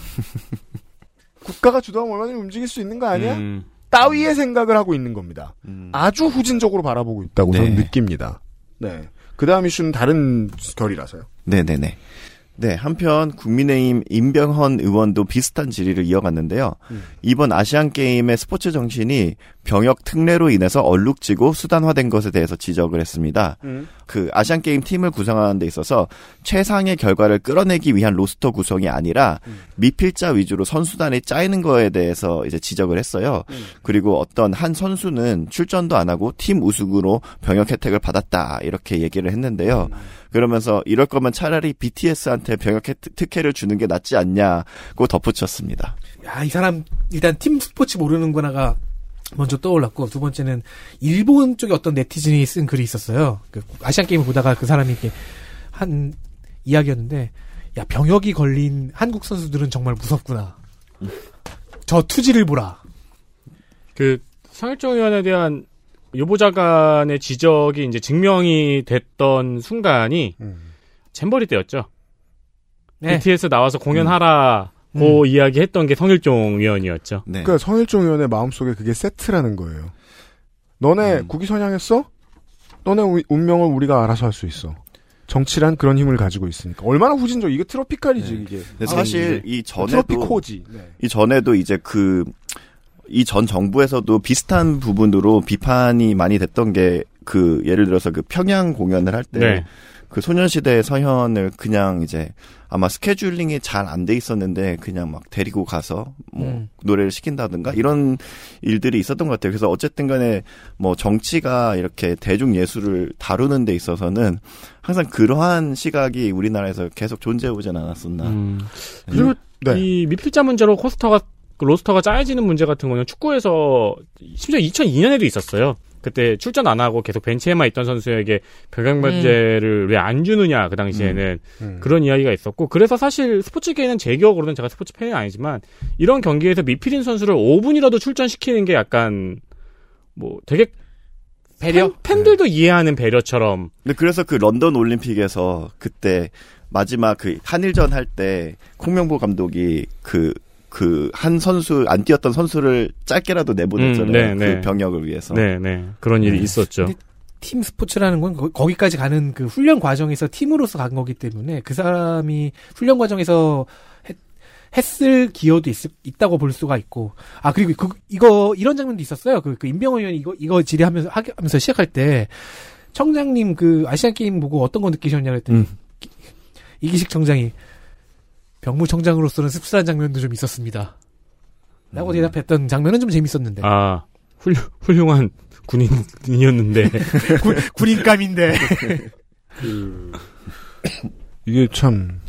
국가가 주도하면 얼마든지 움직일 수 있는 거 아니야? 음. 따위의 생각을 하고 있는 겁니다. 아주 후진적으로 바라보고 있다고 네. 저는 느낍니다. 네. 그 다음 이슈는 다른 결이라서요. 네네네. 네, 한편 국민의힘 임병헌 의원도 비슷한 질의를 이어갔는데요. 이번 아시안 게임의 스포츠 정신이 병역 특례로 인해서 얼룩지고 수단화된 것에 대해서 지적을 했습니다. 그 아시안 게임 팀을 구성하는 데 있어서 최상의 결과를 끌어내기 위한 로스터 구성이 아니라 미필자 위주로 선수단이 짜이는 거에 대해서 이제 지적을 했어요. 그리고 어떤 한 선수는 출전도 안 하고 팀 우승으로 병역 혜택을 받았다 이렇게 얘기를 했는데요. 그러면서 이럴 거면 차라리 BTS한테 병역 혜택- 특혜를 주는 게 낫지 않냐고 덧붙였습니다. 야, 이 사람 일단 팀 스포츠 모르는구나가 먼저 떠올랐고 두 번째는 일본 쪽에 어떤 네티즌이 쓴 글이 있었어요. 그 아시안 게임을 보다가 그 사람이 이렇게 한 이야기였는데 야 병역이 걸린 한국 선수들은 정말 무섭구나. 저 투지를 보라. 그 성일종 의원에 대한 유보자 간의 지적이 이제 증명이 됐던 순간이 잼버리 때였죠. 네. BTS 나와서 공연하라고 이야기했던 게 성일종 의원이었죠. 네. 그러니까 성일종 의원의 마음속에 그게 세트라는 거예요. 너네 음. 국위 선양했어? 너네 우- 운명을 우리가 알아서 할 수 있어. 정치란 그런 힘을 가지고 있으니까 얼마나 후진적 이게 트로피칼이지 이게. 근데 사실 이 전에도 트로피코지. 네. 이 전에도 이제 그 이 전 정부에서도 비슷한 부분으로 비판이 많이 됐던 게 그 예를 들어서 그 평양 공연을 할때 네. 그 소년시대 서현을 그냥 이제 아마 스케줄링이 잘 안 돼 있었는데 그냥 막 데리고 가서 뭐 음. 노래를 시킨다든가 이런 일들이 있었던 것 같아요. 그래서 어쨌든 간에 뭐 정치가 이렇게 대중 예술을 다루는 데 있어서는 항상 그러한 시각이 우리나라에서 계속 존재해 오진 않았었나. 음. 그리고 네. 이 미필자 문제로 코스터가 그 로스터가 짜여지는 문제 같은 거는 축구에서 심지어 2002년에도 있었어요. 그때 출전 안 하고 계속 벤치에만 있던 선수에게 병역면제를 왜안 주느냐 그 당시에는. 음. 그런 이야기가 있었고 그래서 사실 스포츠계는 제 기억으로는 제가 스포츠 팬이 아니지만 이런 경기에서 미필인 선수를 5분이라도 출전시키는 게 약간 뭐 되게 배려? 팬, 들도 이해하는 배려처럼. 근데 그래서 그 런던 올림픽에서 그때 마지막 그 한일전 할 때 콩명보 감독이 그 그 한 선수 안 뛰었던 선수를 짧게라도 내보냈잖아요. 음, 네, 그 네. 병역을 위해서. 네 네 그런 일이 네. 있었죠. 팀 스포츠라는 건 거- 거기까지 가는 그 훈련 과정에서 팀으로서 간 거기 때문에 그 사람이 훈련 과정에서 했, 했을 기여도 있, 있다고 볼 수가 있고 아 그리고 그 이거 이런 장면도 있었어요 그, 그 임병호 의원이 이거 이거 질의하면서 하게- 하면서 시작할 때 청장님 그 아시안 게임 보고 어떤 거 느끼셨냐 그랬더니 음. 이기식 청장이 병무청장으로서는 씁쓸한 장면도 좀 있었습니다. 라고 대답했던 장면은 좀 재밌었는데. 아 훌, 훌륭한 군인이었는데. 군, 군인감인데. 이게 참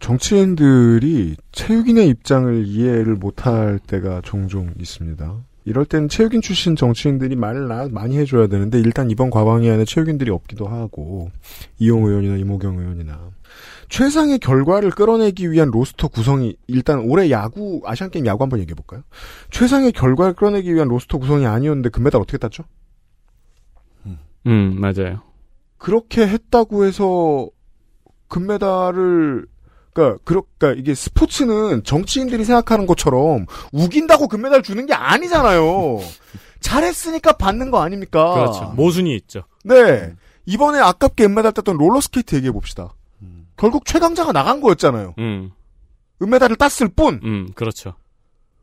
정치인들이 체육인의 입장을 이해를 못할 때가 종종 있습니다. 이럴 때는 체육인 출신 정치인들이 말을 나- 많이 해줘야 되는데 일단 이번 과방위 안에 체육인들이 없기도 하고 이용 의원이나 이모경 의원이나 최상의 결과를 끌어내기 위한 로스터 구성이 일단 올해 야구 아시안 게임 야구 한번 얘기해 볼까요? 최상의 결과를 끌어내기 위한 roster 구성이 아니었는데 금메달 어떻게 땄죠? 음 맞아요. 그렇게 했다고 해서 금메달을 그러니까 그러, 그러니까 이게 스포츠는 정치인들이 생각하는 것처럼 우긴다고 금메달 주는 게 아니잖아요. 잘했으니까 받는 거 아닙니까? 그렇죠. 모순이 있죠. 네. 이번에 아깝게 은메달 땄던 롤러스케이트 얘기해 봅시다. 결국 최강자가 나간 거였잖아요. 음, 은메달을 땄을 뿐. 음, 그렇죠.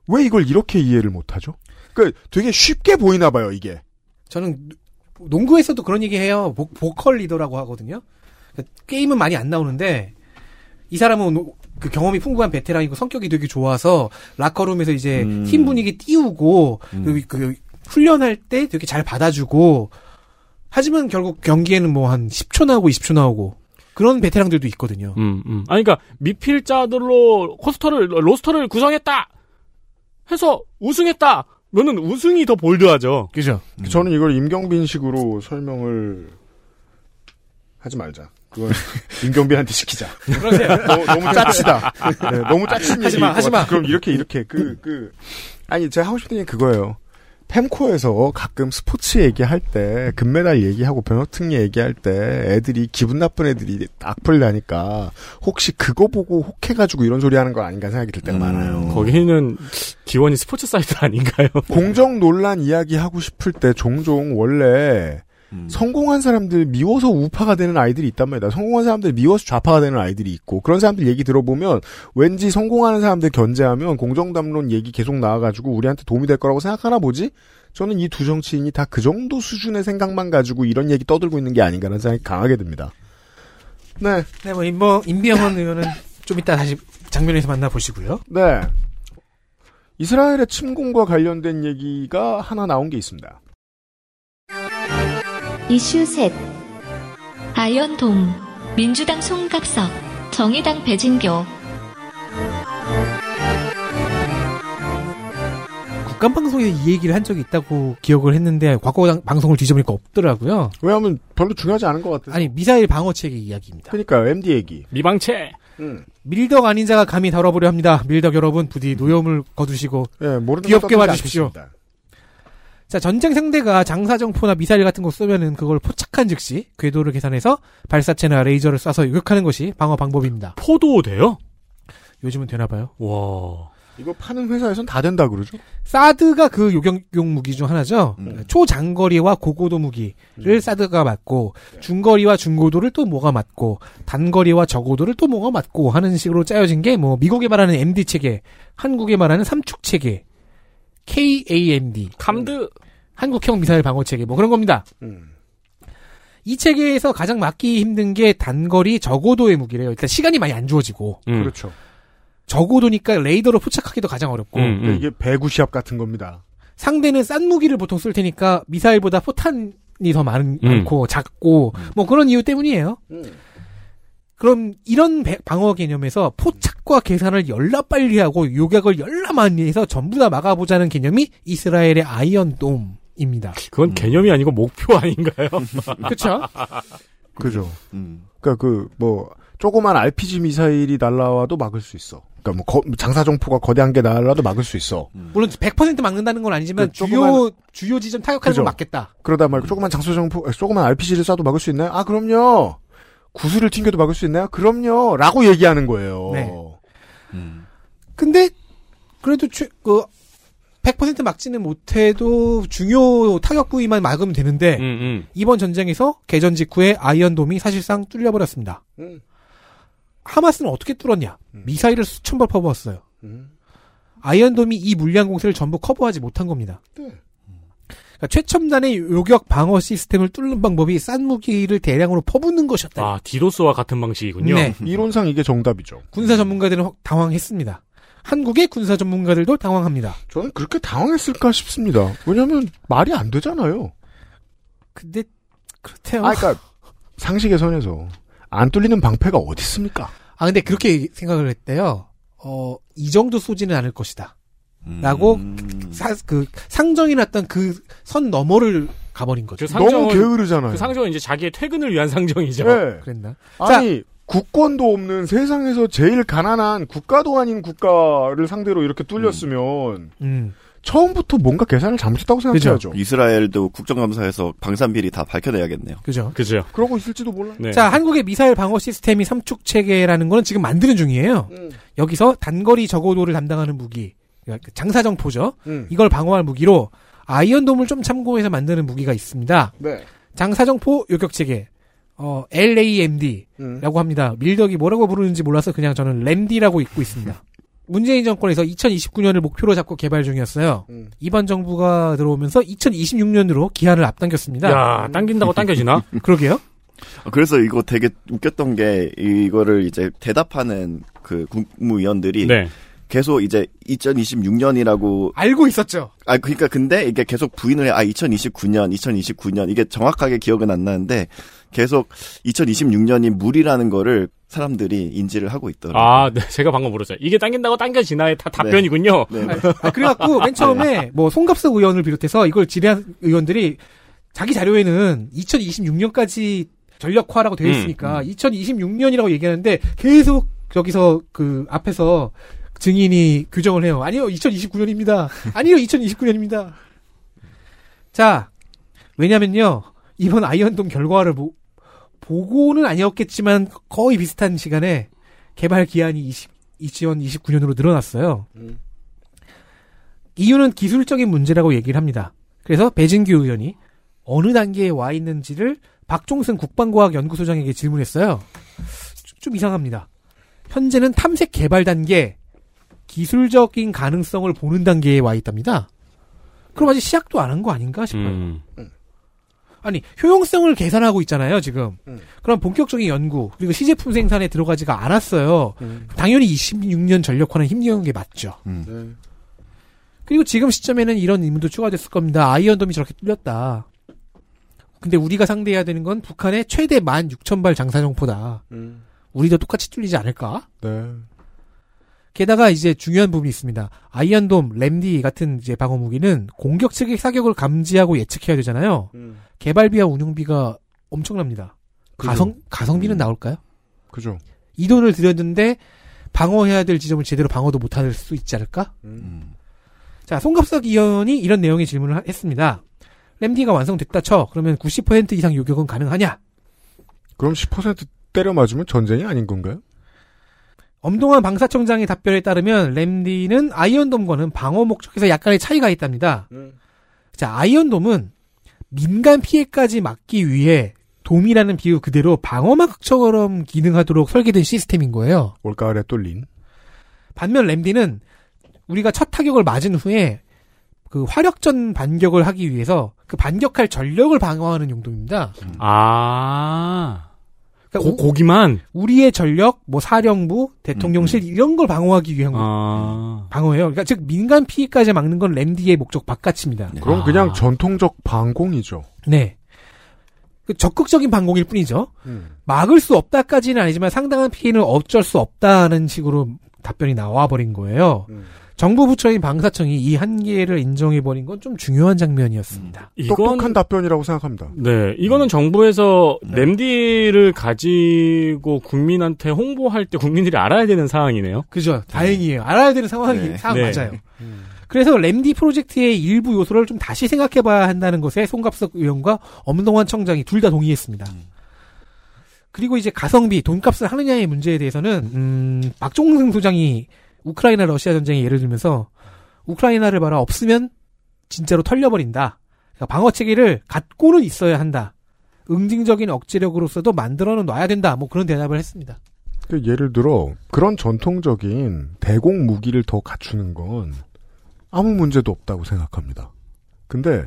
왜 이걸 이렇게 이해를 못하죠? 그러니까 되게 쉽게 보이나 봐요, 이게. 저는 농구에서도 그런 얘기 해요. 보, vocal 리더라고 하거든요. 그러니까 게임은 많이 안 나오는데 이 사람은 노- 그 경험이 풍부한 베테랑이고 성격이 되게 좋아서 라커룸에서 이제 음. 팀 분위기 띄우고 그, 그 훈련할 때 되게 잘 받아주고 하지만 결국 경기에는 뭐 한 10초 나오고 20초 나오고 그런 베테랑들도 있거든요. 음, 음. 아니, 그니까, 미필자들로 코스터를, 로스터를 구성했다! 해서 우승했다! 그거는 우승이 더 볼드하죠. 그죠? 저는 이걸 임경빈식으로 설명을 하지 말자. 그건 임경빈한테 시키자. 그러세요. 너무, 너무 짜치다. 네, 너무 짜친 하지 마, 얘기일 것 하지 마. 같아. 그럼 이렇게 이렇게 그 그 아니 제가 하고 싶은 얘기 그거예요. 펜코에서 가끔 스포츠 얘기할 때 금메달 얘기하고 병역특례 얘기할 때 애들이 기분 나쁜 애들이 악플 나니까 혹시 그거 보고 혹해가지고 이런 소리 하는 거 아닌가 생각이 들 때가 많아요. 거기는 기원이 스포츠 사이트 아닌가요? 공정 논란 이야기 하고 싶을 때 종종 원래 성공한 사람들 미워서 우파가 되는 아이들이 있단 말이다. 성공한 사람들 미워서 좌파가 되는 아이들이 있고 그런 사람들 얘기 들어보면 왠지 성공하는 사람들 견제하면 공정담론 얘기 계속 나와가지고 우리한테 도움이 될 거라고 생각하나 보지? 저는 이 두 정치인이 다 그 정도 수준의 생각만 가지고 이런 얘기 떠들고 있는 게 아닌가라는 생각이 강하게 듭니다. 네. 네, 뭐 임병 임병헌 의원은 좀 이따 다시 장면에서 만나보시고요. 네. 이스라엘의 침공과 관련된 얘기가 하나 나온 게 있습니다. 이슈 셋 아이언돔, 민주당 송갑석, 정의당 배진교, 국간방송에 이 얘기를 한 적이 있다고 기억을 했는데 과거 당- 방송을 뒤져보니까 없더라고요. 왜냐하면 별로 중요하지 않은 것 같아요. 아니 미사일 방어 체계 이야기입니다. 그러니까 MD 얘기. 미방체. 밀덕 아닌 자가 감히 다뤄보려 합니다. 밀덕 여러분 부디 노여움을 거두시고 예, 모르는 귀엽게 봐주십시오. 않겠습니다. 자 전쟁 상대가 장사정포나 미사일 같은 거 쏘면은 그걸 포착한 즉시 궤도를 계산해서 발사체나 레이저를 쏴서 요격하는 것이 방어 방법입니다. 포도 돼요? 요즘은 되나 봐요. 와. 이거 파는 회사에선 다 된다 그러죠? 사드가 그 요격용 무기 중 하나죠. 초장거리와 고고도 무기를 사드가 맞고 중거리와 중고도를 또 뭐가 맞고 단거리와 저고도를 또 뭐가 맞고 하는 식으로 짜여진 게 뭐 미국에 말하는 MD 체계, 한국에 말하는 삼축 체계, KAMD, 감드, 한국형 미사일 방어 체계 뭐 그런 겁니다. 이 체계에서 가장 맞기 힘든 게 단거리 저고도의 무기래요. 일단 시간이 많이 안 주어지고 음. 그렇죠. 저고도니까 레이더로 포착하기도 가장 어렵고 음, 이게 배구 시합 같은 겁니다. 상대는 싼 무기를 보통 쓸 테니까 미사일보다 포탄이 더 많, 음. 많고 작고 뭐 그런 이유 때문이에요. 그럼 이런 배- 방어 개념에서 포착과 계산을 열나 빨리 하고 요격을 열나 많이 해서 전부 다 막아보자는 개념이 이스라엘의 아이언 돔입니다. 그건 개념이 아니고 목표 아닌가요? 그렇죠. 그죠. 그러니까 그 뭐 조그만 RPG 미사일이 날라와도 막을 수 있어. 그러니까 뭐 거- 장사정포가 거대한 게 날라도 막을 수 있어. 물론 100% 막는다는 건 아니지만 그 주요 조그만- 주요 지점 타격하는 그죠. 건 맞겠다. 그러다 말고 조그만 장사정포, 조그만 RPG를 쏴도 막을 수 있나요? 아 그럼요. 구슬을 튕겨도 막을 수 있나요? 그럼요. 라고 얘기하는 거예요. 네. 근데 그래도 최, 그 100% 막지는 못해도 중요 타격 부위만 막으면 되는데 음, 이번 전쟁에서 개전 직후에 아이언돔이 사실상 뚫려버렸습니다. 음. 하마스는 어떻게 뚫었냐? 미사일을 수천 발 퍼부었어요. 아이언돔이 이 물량 공세를 전부 커버하지 못한 겁니다. 네. 그러니까 최첨단의 요격 방어 시스템을 뚫는 방법이 싼 무기를 대량으로 퍼붓는 것이었다. 아, 디도스와 같은 방식이군요. 네. 이론상 이게 정답이죠. 군사 전문가들은 확- 당황했습니다. 한국의 군사 전문가들도 당황합니다. 저는 그렇게 당황했을까 싶습니다. 왜냐하면 말이 안 되잖아요. 근데 그렇대요. 아, 그러니까 상식의 선에서 안 뚫리는 방패가 어디 있습니까? 아, 근데 그렇게 생각을 했대요. 어, 이 정도 쏘지는 않을 것이다. 라고, 사- 그, 상정이 났던 그 선 너머를 가버린 거죠. 그 상정은- 게으르잖아요. 그 상정은 이제 자기의 퇴근을 위한 상정이죠. 네. 그랬나? 아니 국권도 없는 세상에서 제일 가난한 국가도 아닌 국가를 상대로 이렇게 뚫렸으면 음. 처음부터 뭔가 계산을 잘못했다고 생각해야죠. 이스라엘도 국정감사에서 방산비리 다 밝혀내야겠네요. 그죠. 그죠. 그러고 있을지도 몰라. 네. 자, 한국의 미사일 방어 시스템이 삼축 체계라는 거는 지금 만드는 중이에요. 음. 여기서 단거리 저고도를 담당하는 무기, 장사정포죠. 음. 이걸 방어할 무기로 아이언돔을 좀 참고해서 만드는 무기가 있습니다. 네. 장사정포 요격 체계, 어, LAMD라고 음. 합니다. 밀덕이 뭐라고 부르는지 몰라서 그냥 저는 램디라고 읽고 있습니다. 문재인 정권에서 2029년을 목표로 잡고 개발 중이었어요. 음. 이번 정부가 들어오면서 2026년으로 기한을 앞당겼습니다. 야, 당긴다고 당겨지나? 그러게요. 어, 그래서 이거 되게 웃겼던 게 이거를 이제 대답하는 그 국무위원들이 네. 계속 이제 2026년이라고 알고 있었죠. 아 그러니까 근데 이게 계속 부인을 해. 아 2029년, 2029년 이게 정확하게 기억은 안 나는데 계속 2026년이 무리라는 거를 사람들이 인지를 하고 있더라고요. 아, 네. 제가 방금 물었죠. 이게 당긴다고 당겨지나의 다 답변이군요. 네. 네. 아, 그래갖고 맨 처음에 뭐 송갑석 의원을 비롯해서 이걸 질의한 의원들이 자기 자료에는 2026년까지 전력화라고 되어 음, 있으니까 2026년이라고 얘기하는데 계속 여기서 그 앞에서 증인이 규정을 해요. 아니요, 2029년입니다. 아니요, 2029년입니다. 자, 왜냐면요, 이번 아이언돔 결과를 보, 보고는 아니었겠지만 거의 비슷한 시간에 개발 기한이 20, 2029년으로 늘어났어요. 이유는 기술적인 문제라고 얘기를 합니다. 그래서 배진규 의원이 어느 단계에 와 있는지를 박종승 국방과학연구소장에게 질문했어요. 좀, 좀 이상합니다. 현재는 탐색 개발 단계, 기술적인 가능성을 보는 단계에 와 있답니다. 그럼 아직 시작도 안 한 거 아닌가 싶어요. 음. 아니 효용성을 계산하고 있잖아요 지금. 그럼 본격적인 연구 그리고 시제품 생산에 들어가지가 않았어요. 당연히 26년 전력화는 힘겨운 게 맞죠. 음. 그리고 지금 시점에는 이런 의문도 추가됐을 겁니다. 아이언돔이 저렇게 뚫렸다. 근데 우리가 상대해야 되는 건 북한의 최대 16,000발 장사정포다. 우리도 똑같이 뚫리지 않을까? 네. 게다가 이제 중요한 부분이 있습니다. 아이언돔, 램디 같은 이제 방어 무기는 공격 측의 사격을 감지하고 예측해야 되잖아요. 개발비와 운용비가 엄청납니다. 그죠. 가성 가성비는 나올까요? 그죠. 이 돈을 들였는데 방어해야 될 지점을 제대로 방어도 못할 수 있지 않을까? 자, 송갑석 의원이 이런 내용의 질문을 하- 했습니다. 램디가 완성됐다 쳐. 그러면 90% 이상 요격은 가능하냐? 그럼 10% 때려 맞으면 전쟁이 아닌 건가요? 엄동환 방사청장의 답변에 따르면 램디는 아이언돔과는 방어 목적에서 약간의 차이가 있답니다. 자, 아이언돔은 민간 피해까지 막기 위해 돔이라는 비유 그대로 방어막처럼 기능하도록 설계된 시스템인 거예요. 올가을에 뚫린. 반면 램디는 우리가 첫 타격을 맞은 후에 그 화력전 반격을 하기 위해서 그 반격할 전력을 방어하는 용도입니다. 아. 그러니까 고, 고기만? 우리의 전력, 뭐 사령부, 대통령실 이런 걸 방어하기 위한 거. 아. 방어예요. 그러니까 즉 민간 피해까지 막는 건 램디의 목적 바깥입니다. 그럼 그냥 전통적 방공이죠. 네. 그 적극적인 방공일 뿐이죠. 음. 막을 수 없다까지는 아니지만 상당한 피해는 어쩔 수 없다는 식으로 답변이 나와 버린 거예요. 정부 부처인 방사청이 이 한계를 인정해 버린 건 좀 중요한 장면이었습니다. 똑똑한 답변이라고 생각합니다. 네, 이거는 정부에서 램디를 가지고 국민한테 홍보할 때 국민들이 알아야 되는 사항이네요. 그죠. 다행이에요. 알아야 되는 상황이 네. 상황 네. 맞아요. 그래서 램디 프로젝트의 일부 요소를 좀 다시 생각해봐야 한다는 것에 송갑석 의원과 엄동환 청장이 둘 다 동의했습니다. 그리고 이제 가성비, 돈값을 하느냐의 문제에 대해서는 음, 박종승 소장이 우크라이나 러시아 전쟁의 예를 들면서 우크라이나를 봐라 없으면 진짜로 털려버린다. 그러니까 방어 체계를 갖고는 있어야 한다. 응징적인 억제력으로서도 만들어는 놔야 된다. 뭐 그런 대답을 했습니다. 그 예를 들어 그런 전통적인 대공 무기를 더 갖추는 건 아무 문제도 없다고 생각합니다. 근데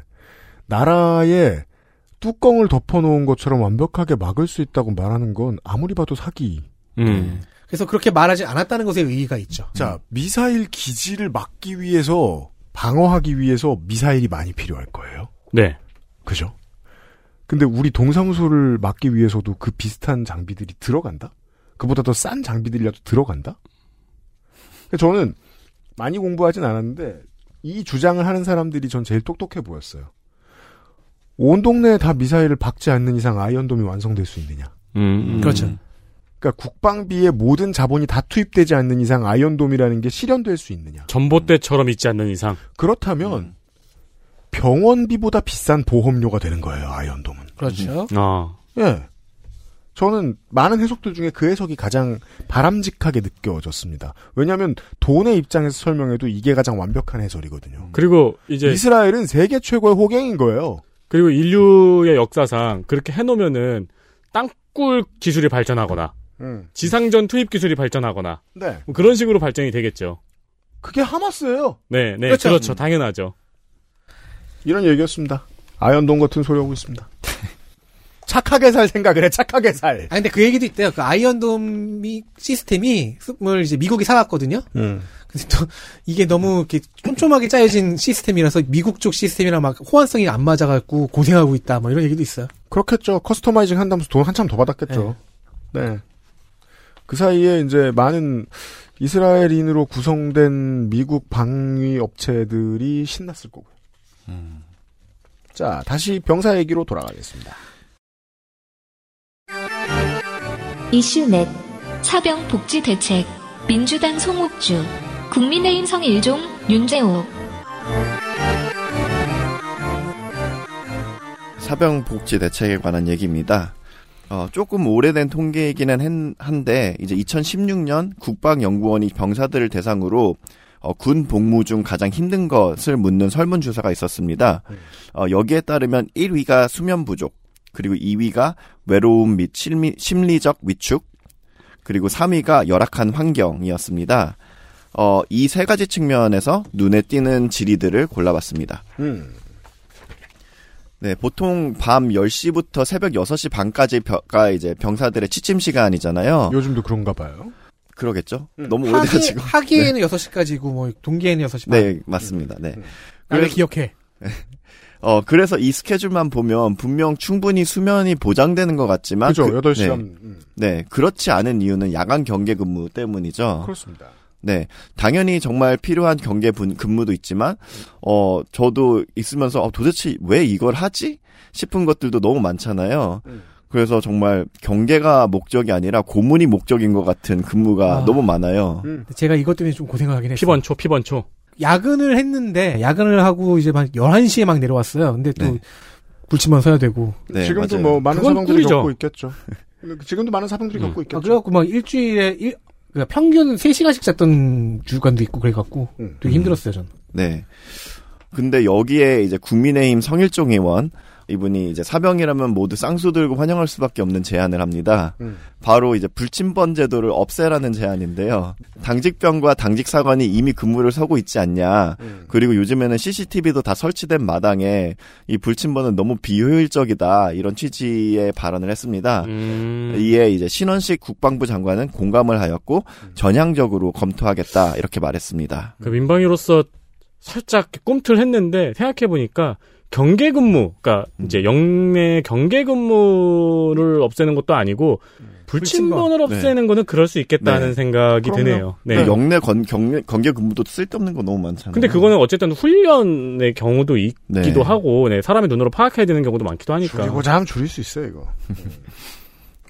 나라에 뚜껑을 덮어놓은 것처럼 완벽하게 막을 수 있다고 말하는 건 아무리 봐도 사기. 음. 그래서 그렇게 말하지 않았다는 것에 의의가 있죠. 자, 미사일 기지를 막기 위해서 방어하기 위해서 미사일이 많이 필요할 거예요. 네. 그죠? 근데 우리 동사무소를 막기 위해서도 그 비슷한 장비들이 들어간다? 그보다 더 싼 장비들이라도 들어간다? 저는 많이 공부하진 않았는데 이 주장을 하는 사람들이 전 제일 똑똑해 보였어요. 온 동네에 다 미사일을 박지 않는 이상 아이언돔이 완성될 수 있느냐? 음. 그렇죠. 그러니까 국방비의 모든 자본이 다 투입되지 않는 이상 아이언돔이라는 게 실현될 수 있느냐? 전봇대처럼 있지 않는 이상. 그렇다면 병원비보다 비싼 보험료가 되는 거예요. 아이언돔은. 그렇죠. 아. 예. 저는 많은 해석들 중에 그 해석이 가장 바람직하게 느껴졌습니다. 왜냐하면 돈의 입장에서 설명해도 이게 가장 완벽한 해설이거든요. 그리고 이제 이스라엘은 세계 최고의 호갱인 거예요. 그리고 인류의 역사상 그렇게 해놓으면은 땅굴 기술이 발전하거나 음. 지상전 투입 기술이 발전하거나 네. 뭐 그런 식으로 발전이 되겠죠. 그게 하마스예요. 네, 네, 그렇죠. 그렇죠. 당연하죠. 이런 얘기였습니다. 아이언돔 같은 소리 하고 있습니다. 착하게 살 생각을 해. 착하게 살. 아 근데 그 얘기도 있대요. 그 아이언돔이 시스템이 을 이제 미국이 사왔거든요. 음. 근데 또 이게 너무 이렇게 촘촘하게 짜여진 시스템이라서 미국 쪽 시스템이랑 막 호환성이 안 맞아갖고 고생하고 있다. 뭐 이런 얘기도 있어요. 그렇겠죠. customizing 한다면서 돈 한참 더 받았겠죠. 네. 그 사이에 이제 많은 이스라엘인으로 구성된 미국 방위 업체들이 신났을 거고요. 자, 다시 병사 얘기로 돌아가겠습니다. 이슈넷 사병 복지 대책 민주당 송옥주 국민의힘 성일종 윤재호 사병 복지 대책에 관한 얘기입니다. 어, 조금 오래된 통계이기는 한- 한데 이제 2016년 국방연구원이 병사들을 대상으로 어, 군 복무 중 가장 힘든 것을 묻는 설문조사가 있었습니다. 어, 여기에 따르면 1위가 수면 부족, 그리고 2위가 외로움 및 심리, 심리적 위축, 그리고 3위가 열악한 환경이었습니다. 어, 이 세 가지 측면에서 눈에 띄는 질의들을 골라봤습니다. 음. 네, 보통 밤 10시부터 새벽 6시 반까지가 이제 병사들의 취침 시간이잖아요. 요즘도 그런가 봐요. 그러겠죠? 음. 너무 하기, 오래돼가지고. 하기 에는 6시까지고 뭐 동기에는 6시 반. 네, 맞습니다. 네. 나를 그래서- 기억해. 어, 그래서 이 스케줄만 보면 분명 충분히 수면이 보장되는 것 같지만. 그죠, 그- 8시간. 네, 음. 네, 그렇지 않은 이유는 야간 경계 근무 때문이죠. 그렇습니다. 네, 당연히 정말 필요한 경계 분, 근무도 있지만, 어, 저도 있으면서, 어, 도대체 왜 이걸 하지? 싶은 것들도 너무 많잖아요. 음. 그래서 정말 경계가 목적이 아니라 고문이 목적인 것 같은 근무가 아. 너무 많아요. 음. 제가 이것 때문에 좀 고생하긴 했어요. 피번초, 피번초. 야근을 했는데 야근을 하고 이제 막 11시에 막 내려왔어요. 근데 또 네. 불침만 서야 되고. 네, 지금도 맞아요. 뭐 많은 꿀이죠. 겪고 있겠죠. 지금도 많은 사병들이 음. 겪고 아, 있겠죠. 그래갖고 막 일주일에 일, 그러니까 평균 3시간씩 잤던 주간도 있고 그래갖고 음. 되게 힘들었어요, 전. 네. 근데 여기에 이제 국민의힘 성일종 의원 이분이 이제 사병이라면 모두 쌍수 들고 환영할 수밖에 없는 제안을 합니다. 음. 바로 이제 불침번 제도를 없애라는 제안인데요. 당직병과 당직사관이 이미 근무를 서고 있지 않냐. 음. 그리고 요즘에는 CCTV도 다 설치된 마당에 이 불침번은 너무 비효율적이다. 이런 취지의 발언을 했습니다. 음. 이에 이제 신원식 국방부 장관은 공감을 하였고 전향적으로 검토하겠다 이렇게 말했습니다. 그 민방위로서 살짝 꿈틀 했는데 생각해 보니까 경계 근무, 그러니까 음. 이제 영내 경계 근무를 없애는 것도 아니고 불침번을 불침번. 없애는 거는 그럴 수 있겠다는 네. 생각이 그럼요. 드네요. 네. 그 영내 건, 경계, 경계 근무도 쓸데없는 거 너무 많잖아요. 근데 그거는 어쨌든 훈련의 경우도 있기도 네. 하고, 네, 사람의 눈으로 파악해야 되는 경우도 많기도 하니까. 줄이고자 하면 줄일 수 있어요, 이거.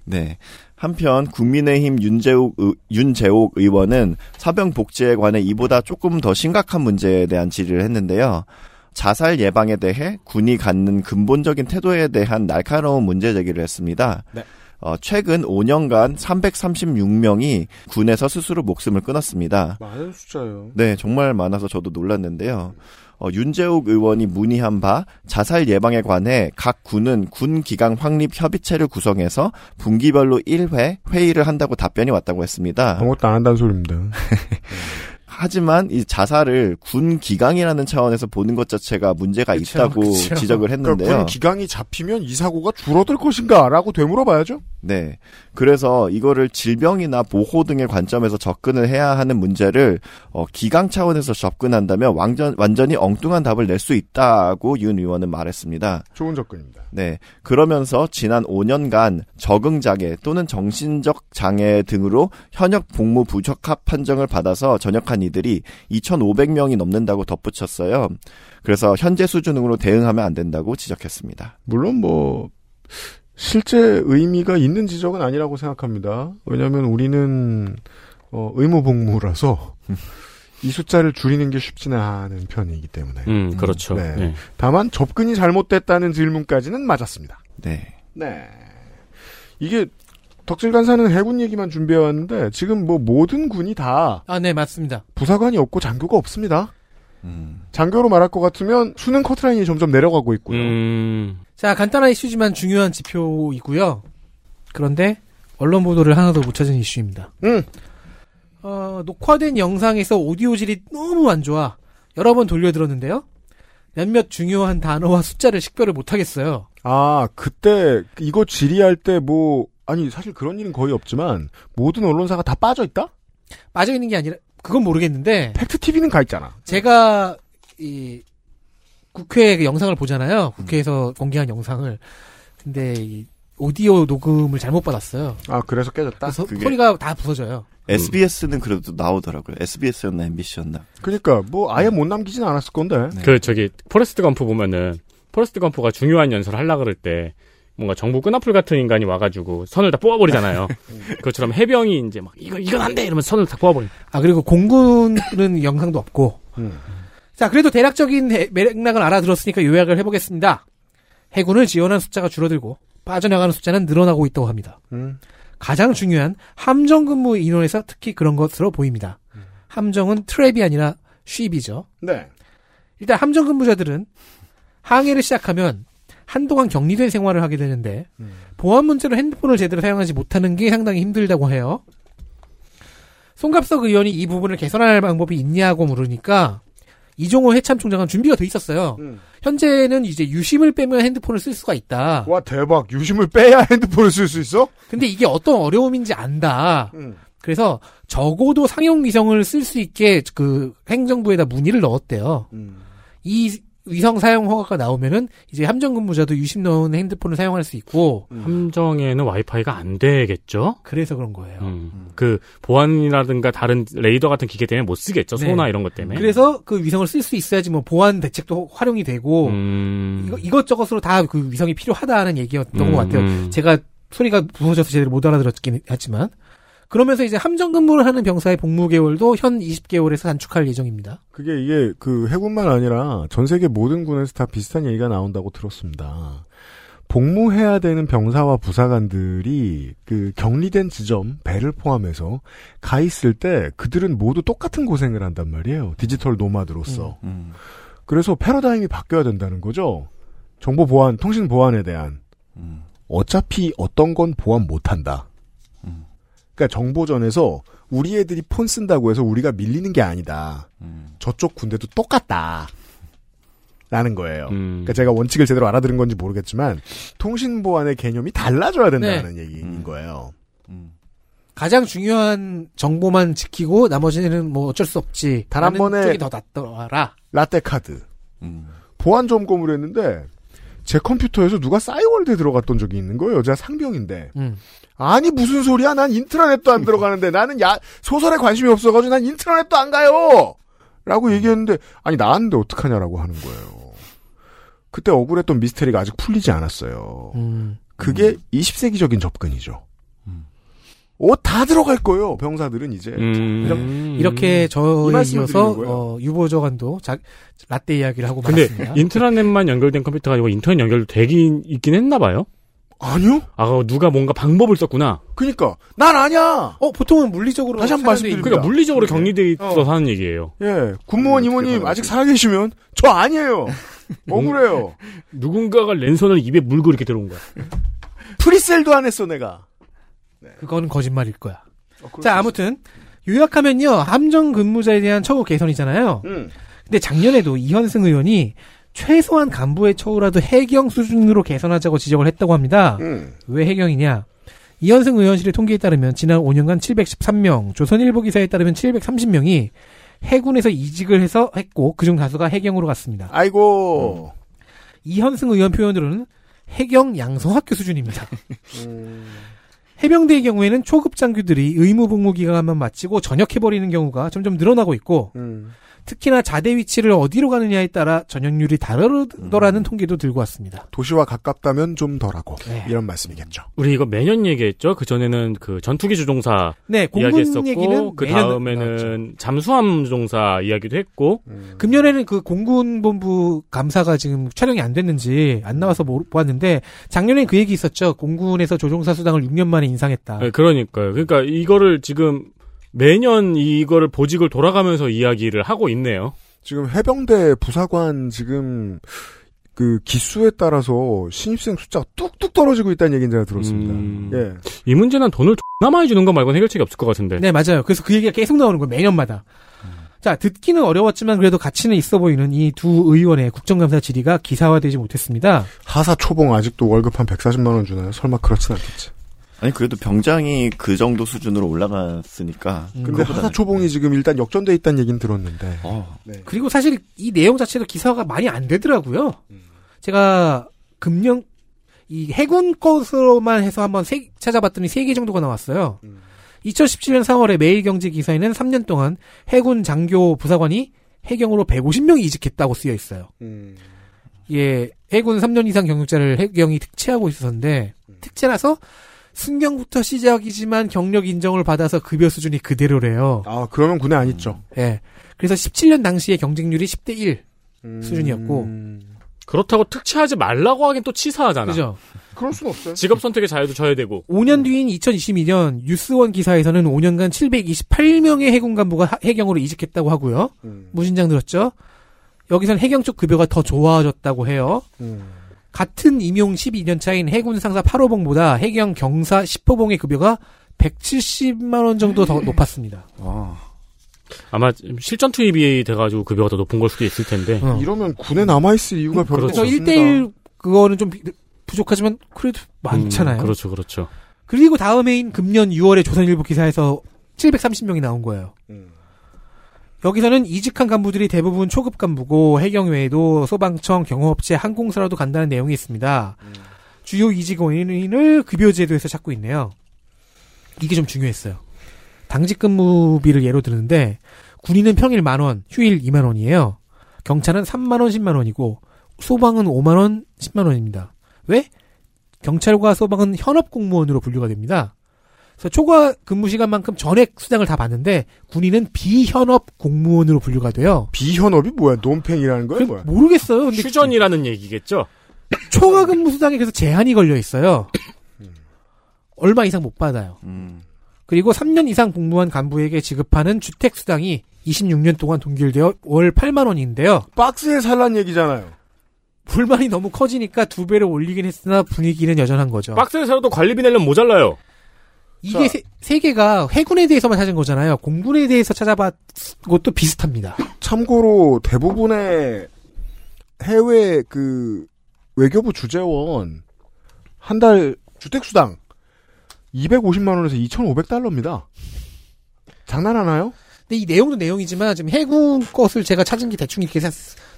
네. 한편 국민의힘 윤재욱, 의, 윤재옥 의원은 사병 복지에 관해 이보다 조금 더 심각한 문제에 대한 질의를 했는데요. 자살 예방에 대해 군이 갖는 근본적인 태도에 대한 날카로운 문제 제기를 했습니다. 네. 어, 최근 5년간 336명이 군에서 스스로 목숨을 끊었습니다. 많은 숫자예요. 네, 정말 많아서 저도 놀랐는데요. 어, 윤재욱 의원이 문의한 바 자살 예방에 관해 각 군은 군 기강 확립 협의체를 구성해서 분기별로 1회 회의를 한다고 답변이 왔다고 했습니다. 아무것도 안 한다는 소리입니다. 하지만 이 자살을 군 기강이라는 차원에서 보는 것 자체가 문제가 그쵸, 있다고 그쵸. 지적을 그러니까 했는데요. 군 기강이 잡히면 이 사고가 줄어들 것인가라고 되물어봐야죠. 네. 그래서 이거를 질병이나 보호 등의 관점에서 접근을 해야 하는 문제를 어, 기강 차원에서 접근한다면 완전 완전히 엉뚱한 답을 낼 수 있다고 윤 의원은 말했습니다. 좋은 접근입니다. 네. 그러면서 지난 5년간 적응 장애 또는 정신적 장애 등으로 현역 복무 부적합 판정을 받아서 전역한 이들이 2,500명이 넘는다고 덧붙였어요. 그래서 현재 수준으로 대응하면 안 된다고 지적했습니다. 물론 뭐 실제 의미가 있는 지적은 아니라고 생각합니다. 왜냐하면 우리는 어, 의무 복무라서 이 숫자를 줄이는 게 쉽지는 않은 편이기 때문에. 음, 그렇죠. 네. 네. 다만 접근이 잘못됐다는 질문까지는 맞았습니다. 네. 네. 이게 덕질 간사는 해군 얘기만 준비해왔는데 지금 뭐 모든 군이 다 아, 네, 맞습니다. 부사관이 없고 장교가 없습니다. 음. 장교로 말할 것 같으면 수능 커트라인이 점점 내려가고 있고요. 음, 자, 간단한 이슈지만 중요한 지표이고요. 그런데 언론 보도를 하나 더못 찾은 이슈입니다. 음. 어, 녹화된 영상에서 오디오 질이 너무 안 좋아. 여러 번 돌려 들었는데요. 몇몇 중요한 단어와 숫자를 식별을 못 하겠어요. 아 그때 이거 질의할 때뭐 아니 사실 그런 일은 거의 없지만 모든 언론사가 다 빠져 있다? 빠져 있는 게 아니라 그건 모르겠는데 팩트 TV는 가 있잖아. 제가 이 국회 그 영상을 보잖아요. 국회에서 공개한 영상을. 근데 이 오디오 녹음을 잘못 받았어요. 아 그래서 깨졌다. 그래서 그게- 소리가 다 부서져요. SBS는 그래도 나오더라고요. SBS였나 MBC였나. 그러니까 뭐 아예 못 남기진 않았을 건데. 네. 그 저기 포레스트 검프 보면은 포레스트 검프가 중요한 연설을 하려 그럴 때 뭔가 정부 끈앞풀 같은 인간이 와가지고 선을 다 뽑아버리잖아요. 그것처럼 해병이 이제 막 이거 이건 안 돼 이러면 선을 다 뽑아버리. 아 그리고 공군은 영상도 없고. 음. 자 그래도 대략적인 해- 맥락을 알아들었으니까 요약을 해보겠습니다. 해군을 지원한 숫자가 줄어들고 빠져나가는 숫자는 늘어나고 있다고 합니다. 음. 가장 중요한 함정 근무 인원에서 특히 그런 것으로 보입니다. 함정은 트랩이 아니라 쉽이죠. 네. 일단 함정 근무자들은 항해를 시작하면 한동안 격리된 생활을 하게 되는데 보안 문제로 핸드폰을 제대로 사용하지 못하는 게 상당히 힘들다고 해요. 송갑석 의원이 이 부분을 개선할 방법이 있냐고 물으니까 이종호 해참 총장은 준비가 돼 있었어요. 음. 현재는 이제 유심을 빼면 핸드폰을 쓸 수가 있다. 와 대박. 유심을 빼야 핸드폰을 쓸 수 있어? 근데 이게 어떤 어려움인지 안다. 음. 그래서 적어도 상용 위성을 쓸 수 있게 그 행정부에다 문의를 넣었대요. 음. 이 위성 사용 허가가 나오면은 이제 함정 근무자도 유심 넣은 핸드폰을 사용할 수 있고 함정에는 와이파이가 안 되겠죠? 그래서 그런 거예요. 음. 그 보안이라든가 다른 레이더 같은 기계 때문에 못 쓰겠죠. 네. 소나 이런 것 때문에. 그래서 그 위성을 쓸 수 있어야지 뭐 보안 대책도 활용이 되고 음. 이거, 이것 저것으로 다 그 위성이 필요하다는 얘기였던 음, 것 같아요. 음. 제가 소리가 부서져서 제대로 못 알아들었긴 했지만 그러면서 이제 함정 근무를 하는 병사의 복무 개월도 현 20개월에서 단축할 예정입니다. 그게 이게 그 해군만 아니라 전 세계 모든 군에서 다 비슷한 얘기가 나온다고 들었습니다. 복무해야 되는 병사와 부사관들이 그 격리된 지점 배를 포함해서 가 있을 때 그들은 모두 똑같은 고생을 한단 말이에요. 디지털 노마드로서. 음. 그래서 패러다임이 바뀌어야 된다는 거죠. 정보 보안, 통신 보안에 대한 음. 어차피 어떤 건 보안 못 한다. 음. 그러니까 정보전에서 우리 애들이 폰 쓴다고 해서 우리가 밀리는 게 아니다. 음. 저쪽 군대도 똑같다. 라는 거예요. 음. 그러니까 제가 원칙을 제대로 알아들은 건지 모르겠지만 통신 보안의 개념이 달라져야 된다는 네. 얘기인 음. 거예요. 음. 가장 중요한 정보만 지키고 나머지는 뭐 어쩔 수 없지. 단한 번에- 쪽이 더 낫더라. 라떼 카드 음. 보안 점검을 했는데 제 컴퓨터에서 누가 싸이월드에 들어갔던 적이 있는 거예요. 여자 상병인데. 음. 아니 무슨 소리야? 난 인트라넷도 안 들어가는데 나는 야 소설에 관심이 없어가지고 난 인트라넷도 안 가요. 라고 얘기했는데 아니 나왔는데 어떡하냐라고 하는 거예요. 그때 억울했던 미스테리가 아직 풀리지 않았어요. 음. 그게 20세기적인 접근이죠. 음. 옷다 들어갈 거예요. 병사들은 이제. 음. 이렇게 이 저에 이어서. 어, 유보저관도 자, 라떼 이야기를 하고 근데 말았습니다. 인트라넷만 연결된 컴퓨터가 아니고 인터넷 연결도 되긴 있긴 했나 봐요. 아니요? 아, 누가 뭔가 방법을 썼구나. 그니까 난 아냐. 어 보통은 물리적으로 다시 한번 말씀드립니다. 그러니까 물리적으로 네. 격리돼 있어서 어. 하는 얘기예요. 예, 군무원 음, 이모님 아직 살아계시면 저 아니에요. 억울해요. 누군가가 랜선을 입에 물고 이렇게 들어온 거야. 프리셀도 안 했어 내가. 그건 거짓말일 거야. 어, 자수 아무튼 요약하면요 함정 근무자에 대한 처우 개선이잖아요. 음. 근데 작년에도 이현승 의원이 최소한 간부의 처우라도 해경 수준으로 개선하자고 지적을 했다고 합니다. 음. 왜 해경이냐? 이현승 의원실의 통계에 따르면 지난 5년간 713명, 조선일보 기사에 따르면 730명이 해군에서 이직을 해서 했고 그중 다수가 해경으로 갔습니다. 아이고. 이현승 의원 표현으로는 해경 양성학교 수준입니다. 음. 해병대의 경우에는 초급 장교들이 의무 복무 기간만 마치고 전역해버리는 경우가 점점 늘어나고 있고 음. 특히나 자대 위치를 어디로 가느냐에 따라 전역률이 다르더라는 통계도 들고 왔습니다. 도시와 가깝다면 좀 덜하고 네. 이런 말씀이겠죠. 우리 이거 매년 얘기했죠. 그 전에는 그 전투기 주종사 네, 공군 이야기했었고, 얘기는 그 다음에는 잠수함 주종사 이야기도 했고, 음. 금년에는 그 공군 본부 감사가 지금 촬영이 안 됐는지 안 나와서 모- 보았는데 작년에 그 얘기 있었죠. 공군에서 조종사 수당을 6년 만에 인상했다. 네, 그러니까요. 그러니까 이거를 지금 매년 이거를 보직을 돌아가면서 이야기를 하고 있네요. 지금 해병대 부사관 지금 그 기수에 따라서 신입생 숫자가 뚝뚝 떨어지고 있다는 얘기는 제가 들었습니다. 음. 예. 이 문제는 돈을 X나 많이 주는 거 말고는 해결책이 없을 것 같은데. 네, 맞아요. 그래서 그 얘기가 계속 나오는 거예요. 매년마다. 자, 듣기는 어려웠지만 그래도 가치는 있어 보이는 이 두 의원의 국정감사 질의가 기사화되지 못했습니다. 하사 초봉 아직도 월급 한 140만 원 주나요? 설마 그렇진 않겠지. 아니 그래도 병장이 그 정도 수준으로 올라갔으니까. 음. 근데 그거보다는- 하사 초봉이 지금 일단 역전돼 있다는 얘기는 들었는데. 어, 그리고 사실 이 내용 자체도 기사가 많이 안 되더라고요. 제가 금년 이 해군 것으로만 해서 한번 세- 찾아봤더니 세 개 정도가 나왔어요. 2017년 4월에 매일경제 기사에는 3년 동안 해군 장교 부사관이 해경으로 150명이 이직했다고 쓰여 있어요. 예, 해군 3년 이상 경력자를 해경이 특채하고 있었는데 특채라서 승경부터 시작이지만 경력 인정을 받아서 급여 수준이 그대로래요. 아 그러면 군에 안 있죠. 예. 그래서 17년 당시에 경쟁률이 10대 1 수준이었고 음. 그렇다고 특채하지 말라고 하긴 또 치사하잖아. 그죠? 그럴 순 없어요. 직업 선택의 자유도 줘야 되고. 5년 뒤인 2022년 뉴스원 기사에서는 5년간 728명의 해군 간부가 하- 해경으로 이직했다고 하고요. 음. 무신장 들었죠? 여기선 해경 쪽 급여가 더 좋아졌다고 해요. 음. 같은 임용 12년 차인 해군 상사 8호봉보다 해경 경사 10호봉의 급여가 170만 원 정도 더 높았습니다. 어. 아마 실전 투입이 돼가지고 급여가 더 높은 걸 수도 있을 텐데. 어. 이러면 군에 남아 있을 이유가 별로 그래서 없습니다. 1대1 그거는 좀 비- 부족하지만 그래도 많잖아요. 음, 그렇죠, 그렇죠. 그리고 다음 해인 금년 6월에 조선일보 기사에서 730명이 나온 거예요. 음. 여기서는 이직한 간부들이 대부분 초급 간부고 해경 외에도 소방청, 경호업체, 항공사로도 간다는 내용이 있습니다. 주요 이직 원인을 급여제도에서 찾고 있네요. 이게 좀 중요했어요. 당직 근무비를 예로 드는데 군인은 평일 만 원, 휴일 2만 원이에요. 경찰은 3만 원, 10만 원이고 소방은 5만 원, 10만 원입니다. 왜? 경찰과 소방은 현업 공무원으로 분류가 됩니다. 그래서 초과 근무 시간만큼 전액 수당을 다 받는데 군인은 비현업 공무원으로 분류가 돼요. 비현업이 뭐야? 논팽이라는 거야? 뭐야? 모르겠어요. 근데 휴전이라는 얘기겠죠? 초과 근무 수당에 그래서 제한이 걸려 있어요. 얼마 이상 못 받아요. 음. 그리고 3년 이상 복무한 간부에게 지급하는 주택 수당이 26년 동안 동결되어 월 8만 원인데요. 박스에 살란 얘기잖아요. 불만이 너무 커지니까 두 배를 올리긴 했으나 분위기는 여전한 거죠. 박스에서도 관리비 내려면 모자라요. 이게 세, 세 개가 해군에 대해서만 찾은 거잖아요. 공군에 대해서 찾아봤 것도 비슷합니다. 참고로 대부분의 해외 그 외교부 주재원 한 달 주택수당 250만 원에서 2,500달러입니다. 장난하나요? 근데 이 내용도 내용이지만 지금 해군 것을 제가 찾은 게 대충 이렇게 사-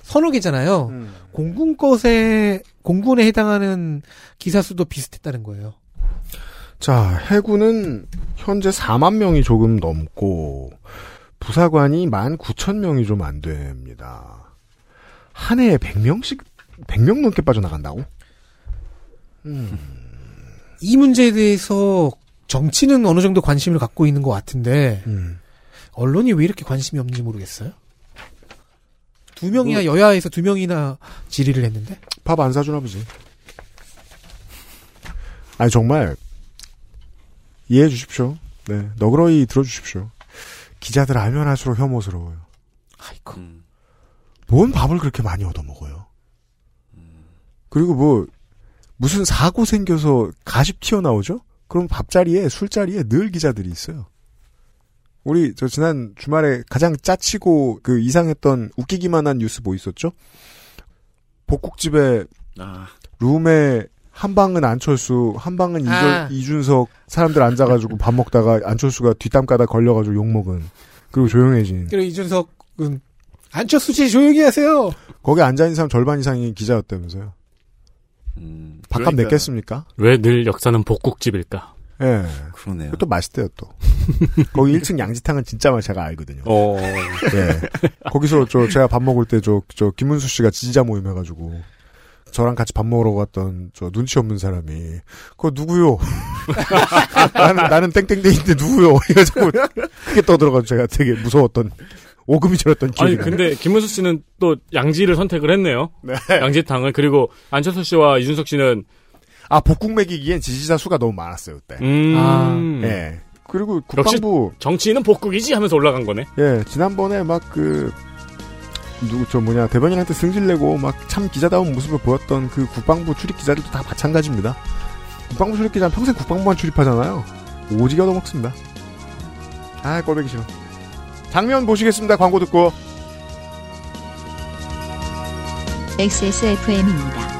서너 개잖아요. 음. 공군 것에 공군에 해당하는 기사 수도 비슷했다는 거예요. 자, 해군은 현재 4만 명이 조금 넘고 부사관이 19,000명이 좀 안 됩니다. 한 해에 100명씩 100명 넘게 빠져나간다고? 이 문제에 대해서 정치는 어느 정도 관심을 갖고 있는 것 같은데 음. 언론이 왜 이렇게 관심이 없는지 모르겠어요. 두 명이나 여야에서 두 명이나 질의를 했는데 밥 안 사주나 보지. 아니 정말 이해해 주십시오. 네, 너그러이 들어주십시오. 기자들 알면 할수록 혐오스러워요. 아이고 음. 뭔 밥을 그렇게 많이 얻어먹어요? 그리고 뭐 무슨 사고 생겨서 가십 튀어나오죠? 그럼 밥자리에 술자리에 늘 기자들이 있어요. 우리 저 지난 주말에 가장 짜치고 그 이상했던 웃기기만 한 뉴스 뭐 있었죠? 복국집에 아, 룸에 한 방은 안철수, 한 방은 아. 이준 석 사람들 앉아가지고 밥 먹다가 안철수가 뒷담 까다 걸려가지고 욕 먹은 그리고 조용해진 그리고 이준석은 안철수 씨 조용히 하세요. 거기 앉아 있는 사람 절반 이상이 기자였다면서요. 음, 밥값 그러니까 냈겠습니까? 왜 늘 역사는 복국집일까? 예. 그러네요. 또 맛있대요 또. 거기 1층 양지탕은 진짜 맛 제가 알거든요. 어. 예. 거기서 저 제가 밥 먹을 때 저 저 김문수 씨가 지지자 모임 해가지고 저랑 같이 밥 먹으러 갔던 저 눈치 없는 사람이 그거 누구요? 나는 나는 땡땡땡인데 누구요? 이래가지고 크게 떠들어가지고 제가 되게 무서웠던 오금이 저렸던 기억이 아니 나요. 근데 김문수 씨는 또 양지를 선택을 했네요. 네. 양지탕을 그리고 안철수 씨와 이준석 씨는 아 복국 매기기엔 지지자 수가 너무 많았어요 그때. 음. 아. 예. 그리고 역시 국방부 정치인은 복국이지 하면서 올라간 거네. 예 지난번에 막그 누구 저 뭐냐 대변인한테 승질내고 막 참 기자다운 모습을 보였던 그 국방부 출입 기자들도 다 마찬가지입니다. 국방부 출입 기자는 평생 국방부만 출입하잖아요. 오지게 얻어먹습니다. 아 꼴보기 싫어. 장면 보시겠습니다. 광고 듣고. XSFM입니다.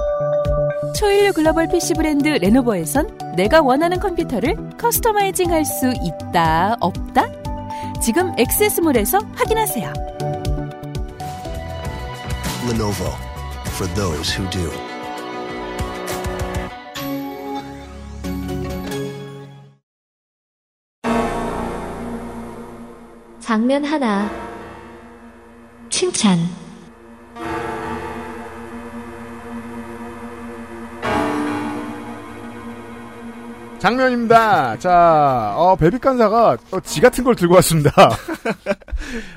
초일류 글로벌 PC 브랜드 레노버에선 내가 원하는 컴퓨터를 커스터마이징 할 수 있다, 없다? 지금 엑세스몰에서 확인하세요. Lenovo for those who do. 장면 하나. 칭찬. 장면입니다. 자, 어, 베비 간사가 어, 지 같은 걸 들고 왔습니다.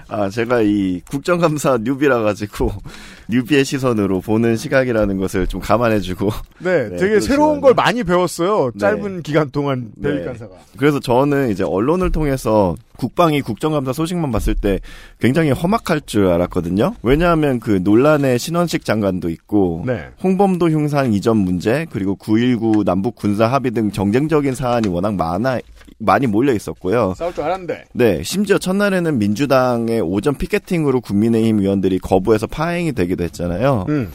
아, 제가 이 국정감사 뉴비라 가지고 뉴비의 시선으로 보는 시각이라는 것을 좀 감안해주고. 네, 되게 그렇지만. 새로운 걸 많이 배웠어요. 네. 짧은 기간 동안 네. 베비간사가. 그래서 저는 이제 언론을 통해서 국방이 국정감사 소식만 봤을 때 굉장히 험악할 줄 알았거든요. 왜냐하면 그 논란의 신원식 장관도 있고 네. 홍범도 흉상 이전 문제 그리고 9.19 남북 군사 합의 등 정쟁적인 사안이 워낙 많아 많이 몰려 있었고요. 싸울 줄 알았는데. 네, 심지어 첫날에는 민주당의 오전 피켓팅으로 국민의힘 의원들이 거부해서 파행이 되기도 했잖아요. 음.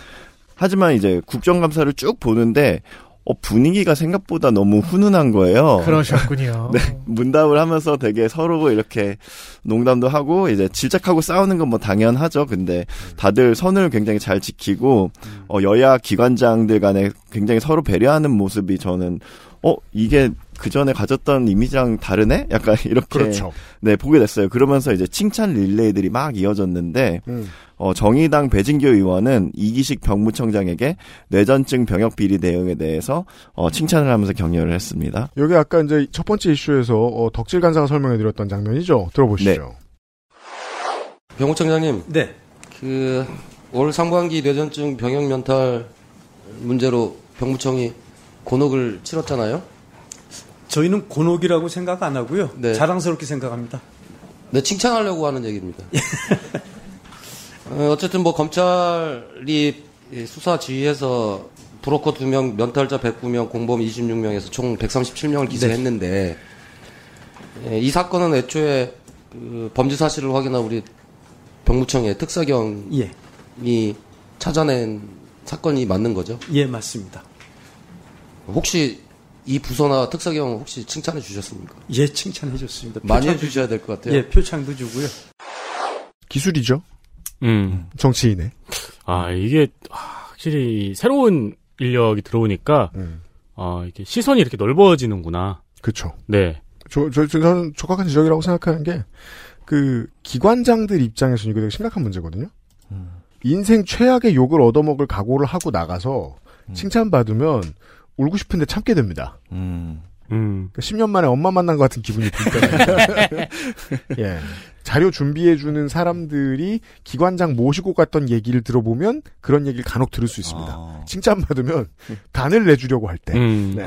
하지만 이제 국정감사를 쭉 보는데 어, 분위기가 생각보다 너무 훈훈한 거예요. 그러셨군요. 네, 문답을 하면서 되게 서로 이렇게 농담도 하고 이제 질책하고 싸우는 건 뭐 당연하죠. 근데 다들 선을 굉장히 잘 지키고 어, 여야 기관장들 간에 굉장히 서로 배려하는 모습이 저는 어 이게 그 전에 가졌던 이미지랑 다르네? 약간 이렇게 그렇죠. 네 보게 됐어요. 그러면서 이제 칭찬 릴레이들이 막 이어졌는데 음. 어, 정의당 배진교 의원은 이기식 병무청장에게 뇌전증 병역 비리 내용에 대해서 어, 칭찬을 하면서 격려를 했습니다. 여기 아까 이제 첫 번째 이슈에서 어, 덕질 간사가 설명해드렸던 장면이죠. 들어보시죠. 병호청장님. 네. 그, 올 상반기 뇌전증 병역 면탈 문제로 병무청이 곤혹을 치렀잖아요. 저희는 곤혹이라고 생각 안 하고요. 네. 자랑스럽게 생각합니다. 네, 칭찬하려고 하는 얘기입니다. 어, 어쨌든 뭐 검찰이 이 수사 지휘해서 브로커 2명, 면탈자 109명, 공범 26명에서 총 137명을 기소했는데 예, 이 사건은 애초에 그 범죄 사실을 확인한 우리 병무청의 특사경이 예. 찾아낸 사건이 맞는 거죠? 예, 맞습니다. 혹시 이 부서나 특사경 혹시 칭찬해 주셨습니까? 예, 칭찬해 줬습니다. 많이 표창도 해주셔야 될 것 같아요. 예, 표창도 주고요. 기술이죠. 음. 정치인의. 아, 이게 확실히 새로운 인력이 들어오니까 아, 이게 시선이 이렇게 넓어지는구나. 그렇죠. 네. 저, 저, 저, 저는 적합한 지적이라고 생각하는 게, 그, 기관장들 입장에서는 이거 되게 심각한 문제거든요. 인생 최악의 욕을 얻어먹을 각오를 하고 나가서 칭찬받으면 울고 싶은데 참게 됩니다. 음. 음. 10년 만에 엄마 만난 것 같은 기분이 들 때는. 예. 자료 준비해주는 사람들이 기관장 모시고 갔던 얘기를 들어보면 그런 얘기를 간혹 들을 수 있습니다. 칭찬받으면 간을 내주려고 할 때. 음. 네.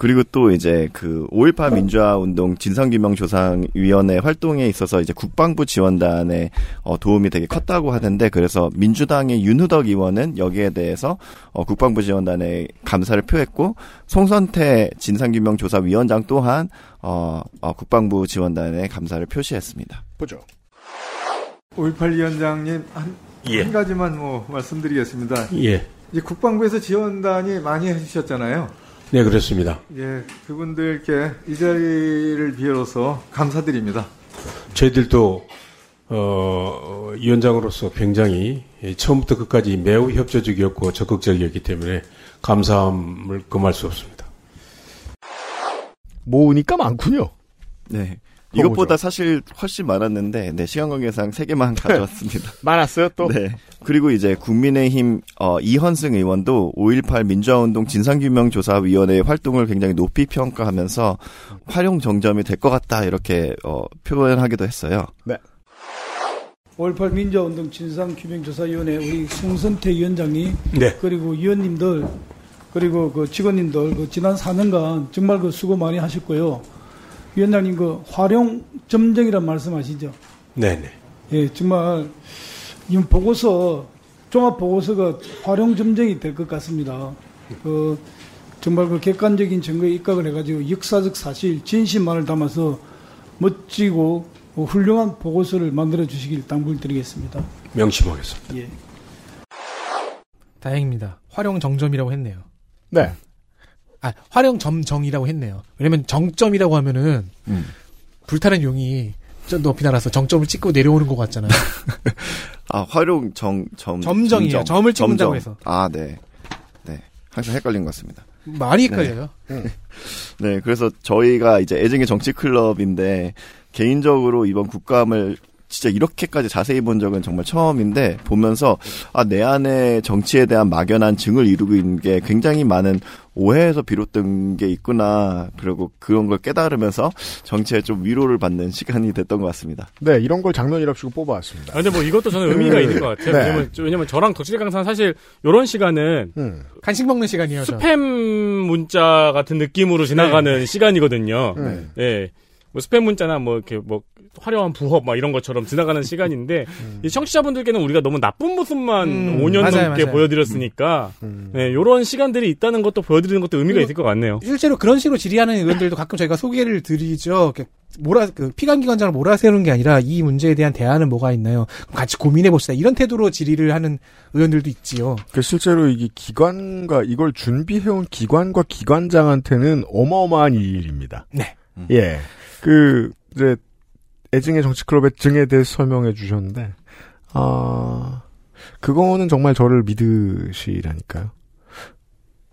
그리고 또 이제 그 5.18 민주화 운동 진상규명조사위원회 활동에 있어서 이제 국방부 지원단의 어, 도움이 되게 컸다고 하는데 그래서 민주당의 윤후덕 의원은 여기에 대해서 어, 국방부 지원단에 감사를 표했고 송선태 진상규명 조사위원장 또한 어, 어, 국방부 지원단에 감사를 표시했습니다. 보죠. 5.18 위원장님 한, 예. 한 가지만 뭐 말씀드리겠습니다. 예. 이제 국방부에서 지원단이 많이 해주셨잖아요. 네, 그렇습니다. 예, 그분들께 이 자리를 비로소 감사드립니다. 저희들도 어, 위원장으로서 굉장히 처음부터 끝까지 매우 협조적이었고 적극적이었기 때문에 감사함을 금할 수 없습니다. 모으니까 많군요. 네. 이것보다 사실 훨씬 많았는데, 네, 시간 관계상 3개만 가져왔습니다. 많았어요, 또? 네. 그리고 이제 국민의힘, 어, 이현승 의원도 5.18 민주화운동 진상규명조사위원회의 활동을 굉장히 높이 평가하면서 활용 정점이 될 것 같다, 이렇게, 어, 표현하기도 했어요. 네. 5.18 민주화운동 진상규명조사위원회 우리 송선태 위원장님 네. 그리고 위원님들 그리고 그 직원님들 그 지난 4년간 정말 그 수고 많이 하셨고요. 위원장님 그 활용 점정이란 말씀하시죠? 네네. 예, 정말 이 보고서 종합 보고서가 활용 점정이 될 것 같습니다. 그 정말 그 객관적인 증거에 입각을 해가지고 역사적 사실 진실만을 담아서 멋지고 어, 훌륭한 보고서를 만들어 주시길 당부드리겠습니다. 명심하겠습니다. 예. 다행입니다. 활용 정점이라고 했네요. 네. 아, 활용 점정이라고 했네요. 왜냐면 정점이라고 하면은 음. 불타는 용이 좀 높이 날아서 정점을 찍고 내려오는 것 같잖아요. 아, 활용 정, 점. 점정이에요. 점정. 점을 찍는다고 점정. 해서. 아, 네. 네. 항상 헷갈린 것 같습니다. 많이 헷갈려요. 네. 네, 그래서 저희가 이제 애증의 정치 클럽인데 개인적으로 이번 국감을 진짜 이렇게까지 자세히 본 적은 정말 처음인데 보면서 아 내 안에 정치에 대한 막연한 증을 이루고 있는 게 굉장히 많은 오해에서 비롯된 게 있구나 그리고 그런 걸 깨달으면서 정치에 좀 위로를 받는 시간이 됐던 것 같습니다. 네, 이런 걸 장면이랍시고 뽑아왔습니다. 아, 근데 뭐 이것도 저는 의미가 네. 있는 것 같아요. 네. 왜냐면, 왜냐면 저랑 덕질 강사는 사실 요런 시간은 음. 간식 먹는 시간이에요. 저. 스팸 문자 같은 느낌으로 지나가는 시간이거든요. 네. 예. 뭐 스팸 문자나 뭐 이렇게 뭐 화려한 부업 막 이런 것처럼 지나가는 시간인데 이 청취자분들께는 우리가 너무 나쁜 모습만 음, 5년 맞아요, 넘게 맞아요. 보여드렸으니까 네, 이런 시간들이 있다는 것도 보여드리는 것도 의미가 있을 것 같네요. 실제로 그런 식으로 질의하는 의원들도 가끔 저희가 소개를 드리죠. 몰아 그 피감기관장을 몰아세우는 게 아니라 이 문제에 대한 대안은 뭐가 있나요? 같이 고민해 봅시다. 이런 태도로 질의를 하는 의원들도 있지요. 그 실제로 이게 기관과 이걸 준비해온 기관과 기관장한테는 어마어마한 일입니다. 네. 예. 그 이제 애증의 정치클럽의 증에 대해서 설명해 주셨는데 아 그거는 정말 저를 믿으시라니까요.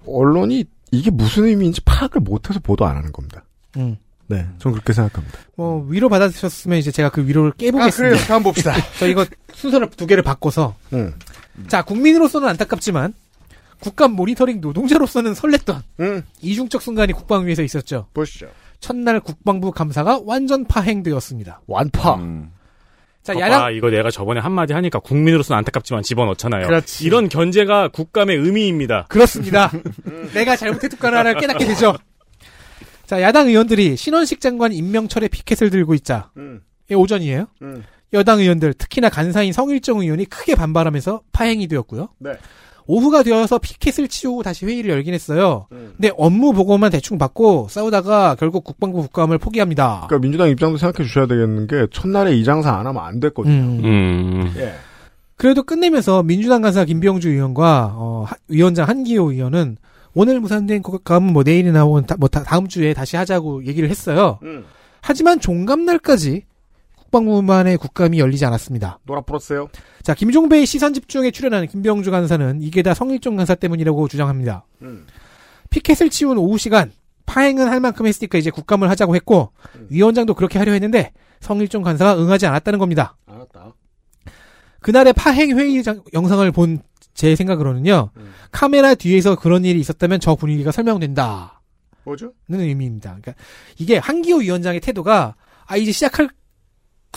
언론이 이게 무슨 의미인지 파악을 못해서 보도 안 하는 겁니다. 음. 네, 전 그렇게 생각합니다. 뭐 위로 받아주셨으면 이제 제가 그 위로를 아, 깨보겠습니다. 그래요. 한번 봅시다. 저 이거 순서를 두 개를 바꿔서 음. 자 국민으로서는 안타깝지만 국감 모니터링 노동자로서는 설렜던 음. 이중적 순간이 국방위에서 있었죠. 보시죠. 첫날 국방부 감사가 완전 파행되었습니다. 완파. 음. 자 아, 야당 이거 내가 저번에 한마디 하니까 국민으로서는 안타깝지만 집어넣잖아요. 그렇지. 이런 견제가 국감의 의미입니다. 그렇습니다. 내가 잘못했던 하나를 깨닫게 되죠. 자, 야당 의원들이 신원식 장관 임명철에 피켓을 들고 있자. 음. 예, 오전이에요. 음. 여당 의원들, 특히나 간사인 성일정 의원이 크게 반발하면서 파행이 되었고요. 네. 오후가 되어서 피켓을 치우고 다시 회의를 열긴 했어요. 음. 근데 업무 보고만 대충 받고 싸우다가 결국 국방부 국감을 포기합니다. 그러니까 민주당 입장도 생각해 주셔야 되겠는 게 첫날에 이 장사 안 하면 안 됐거든요. 음. 음. 예. 그래도 끝내면서 민주당 간사 김병주 의원과 어, 하- 위원장 한기호 의원은 오늘 무산된 국감은 뭐 내일이나 뭐 다- 뭐 다- 다음 주에 다시 하자고 얘기를 했어요. 음. 하지만 종감날까지 국방부만의 국감이 열리지 않았습니다. 노라 풀었어요. 자, 김종배의 시선 집중에 출연하는 김병주 간사는 이게 다 성일종 간사 때문이라고 주장합니다. 음. 피켓을 치운 오후 시간 파행은 할 만큼 했으니까 이제 국감을 하자고 했고 위원장도 그렇게 하려 했는데 성일종 간사가 응하지 않았다는 겁니다. 알았다. 그날의 파행 회의 장- 영상을 본 제 생각으로는요. 카메라 뒤에서 그런 일이 있었다면 저 분위기가 설명된다는 뭐죠? 의미입니다. 그러니까 이게 한기호 위원장의 태도가 아 이제 시작할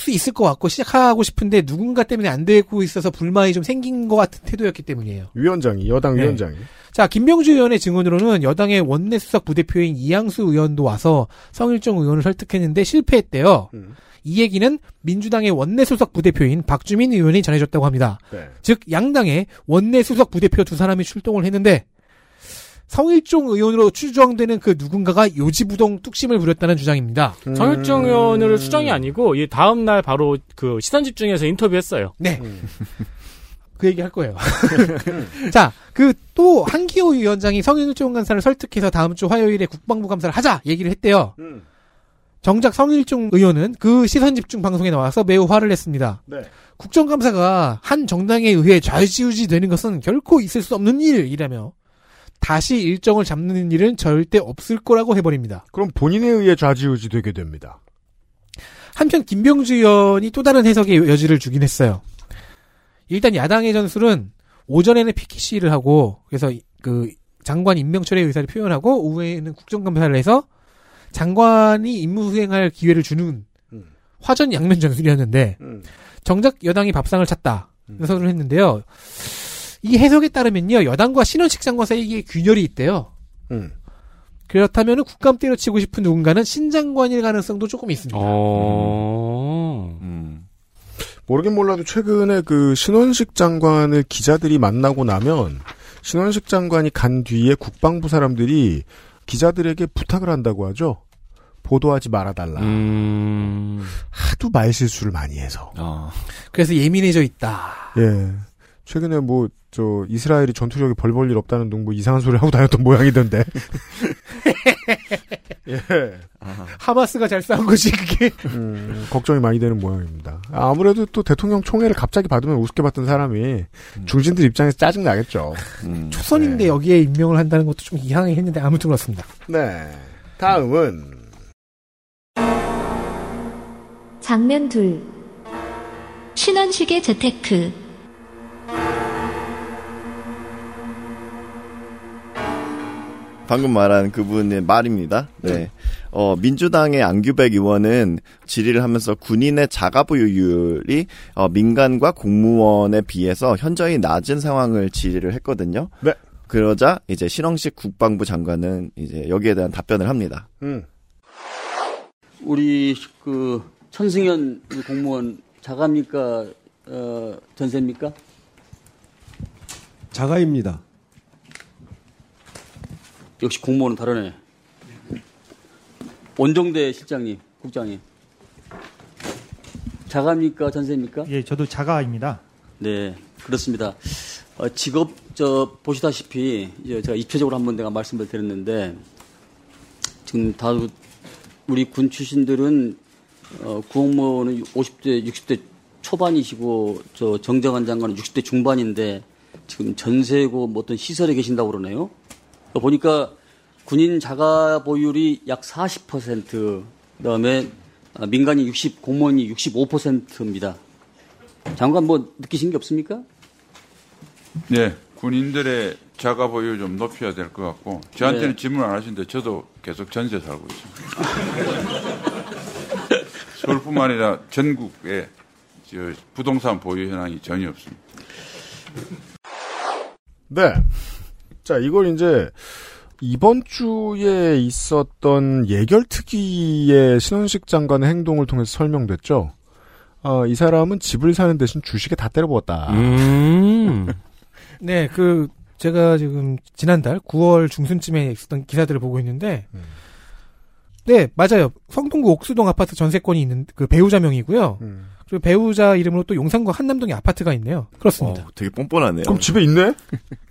수 있을 것 같고 시작하고 싶은데 누군가 때문에 안 되고 있어서 불만이 좀 생긴 것 같은 태도였기 때문이에요. 위원장이 여당 네. 위원장이 자, 김병주 의원의 증언으로는 여당의 원내 수석 부대표인 이양수 의원도 와서 성일종 의원을 설득했는데 실패했대요. 음. 이 얘기는 민주당의 원내 수석 부대표인 박주민 의원이 전해줬다고 합니다. 네. 즉 양당의 원내 수석 부대표 두 사람이 출동을 했는데 성일종 의원으로 추정되는 그 누군가가 요지부동 뚝심을 부렸다는 주장입니다. 음. 정일정 의원을 수정이 아니고 이 다음 날 바로 그 시선 집중해서 인터뷰했어요. 네. 그 얘기 할 거예요. 자, 그 또 한기호 위원장이 성일종 간사를 설득해서 다음 주 화요일에 국방부 감사를 하자 얘기를 했대요. 음. 정작 성일종 의원은 그 시선 집중 방송에 나와서 매우 화를 냈습니다. 네. 국정감사가 한 정당에 의해 좌지우지 되는 것은 결코 있을 수 없는 일이라며 다시 일정을 잡는 일은 절대 없을 거라고 해버립니다. 그럼 본인에 의해 좌지우지 되게 됩니다. 한편 김병주 의원이 또 다른 해석의 여지를 주긴 했어요. 일단 야당의 전술은 오전에는 피켓 시위를 하고 그래서 그 장관 임명철의 의사를 표현하고 오후에는 국정감사를 해서 장관이 임무 수행할 기회를 주는 음. 화전 양면 전술이었는데 정작 여당이 밥상을 찼다. 해설을 했는데요. 이 해석에 따르면요 여당과 신원식 장관 사이에 균열이 있대요. 음. 그렇다면 국감 때려치고 싶은 누군가는 신장관일 가능성도 조금 있습니다. 어. 음. 모르긴 몰라도 최근에 그 신원식 장관을 기자들이 만나고 나면 신원식 장관이 간 뒤에 국방부 사람들이 기자들에게 부탁을 한다고 하죠. 보도하지 말아달라. 음. 하도 말실수를 많이 해서. 그래서 예민해져 있다. 예. 최근에 뭐, 저, 이스라엘이 전투력이 벌볼일 없다는 둥 뭐 이상한 소리 하고 다녔던 모양이던데. 예. 하마스가 잘 싸운 거지 그게. 음, 걱정이 많이 되는 모양입니다. 아무래도 또 대통령 총애를 갑자기 받으면 우습게 봤던 사람이 중진들 입장에서 짜증 나겠죠. 초선인데 여기에 임명을 한다는 것도 좀 이상하게 했는데 아무튼 그렇습니다. 네. 다음은 장면 둘. 신원식의 재테크. 방금 말한 그분의 말입니다. 네. 어, 민주당의 안규백 의원은 질의를 하면서 군인의 자가 보유율이 어, 민간과 공무원에 비해서 현저히 낮은 상황을 질의를 했거든요. 네. 그러자 이제 신원식 국방부 장관은 이제 여기에 대한 답변을 합니다. 음. 우리 그 천승현 공무원 자가입니까? 어, 전세입니까? 자가입니다. 역시 공무원은 다르네. 원종대 실장님, 국장님. 자가입니까? 전세입니까? 예, 저도 자가입니다. 네, 그렇습니다. 어, 직업 저 보시다시피 이제 제가 입체적으로 한번 내가 말씀을 드렸는데 지금 다 우리 군 출신들은 어, 구공무원은 50대, 60대 초반이시고 저 정정한 장관은 60대 중반인데 지금 전세고 뭐 어떤 시설에 계신다고 그러네요. 보니까 군인 자가 보유율이 약 40%, 그다음에 아, 민간이 60, 공무원이 65%입니다. 장관 뭐 느끼신 게 없습니까? 네, 군인들의 자가 보유 좀 높여야 될 것 같고 저한테는 네. 질문 안 하시는데 저도 계속 전세 살고 있습니다. 서울뿐만 아니라 전국에 저 부동산 보유 현황이 전혀 없습니다. 네. 자, 이걸 이제 이번 주에 있었던 예결특위의 신원식 장관의 행동을 통해서 설명됐죠. 어, 이 사람은 집을 사는 대신 주식에 다 때려부었다. 음. 네, 그 제가 지금 지난달 9월 중순쯤에 있었던 기사들을 보고 있는데, 네 맞아요. 성동구 옥수동 아파트 전세권이 있는 그 배우자 명이고요. 그리고 배우자 이름으로 또 용산구 한남동에 아파트가 있네요. 그렇습니다. 되게 뻔뻔하네요. 그럼 집에 있네?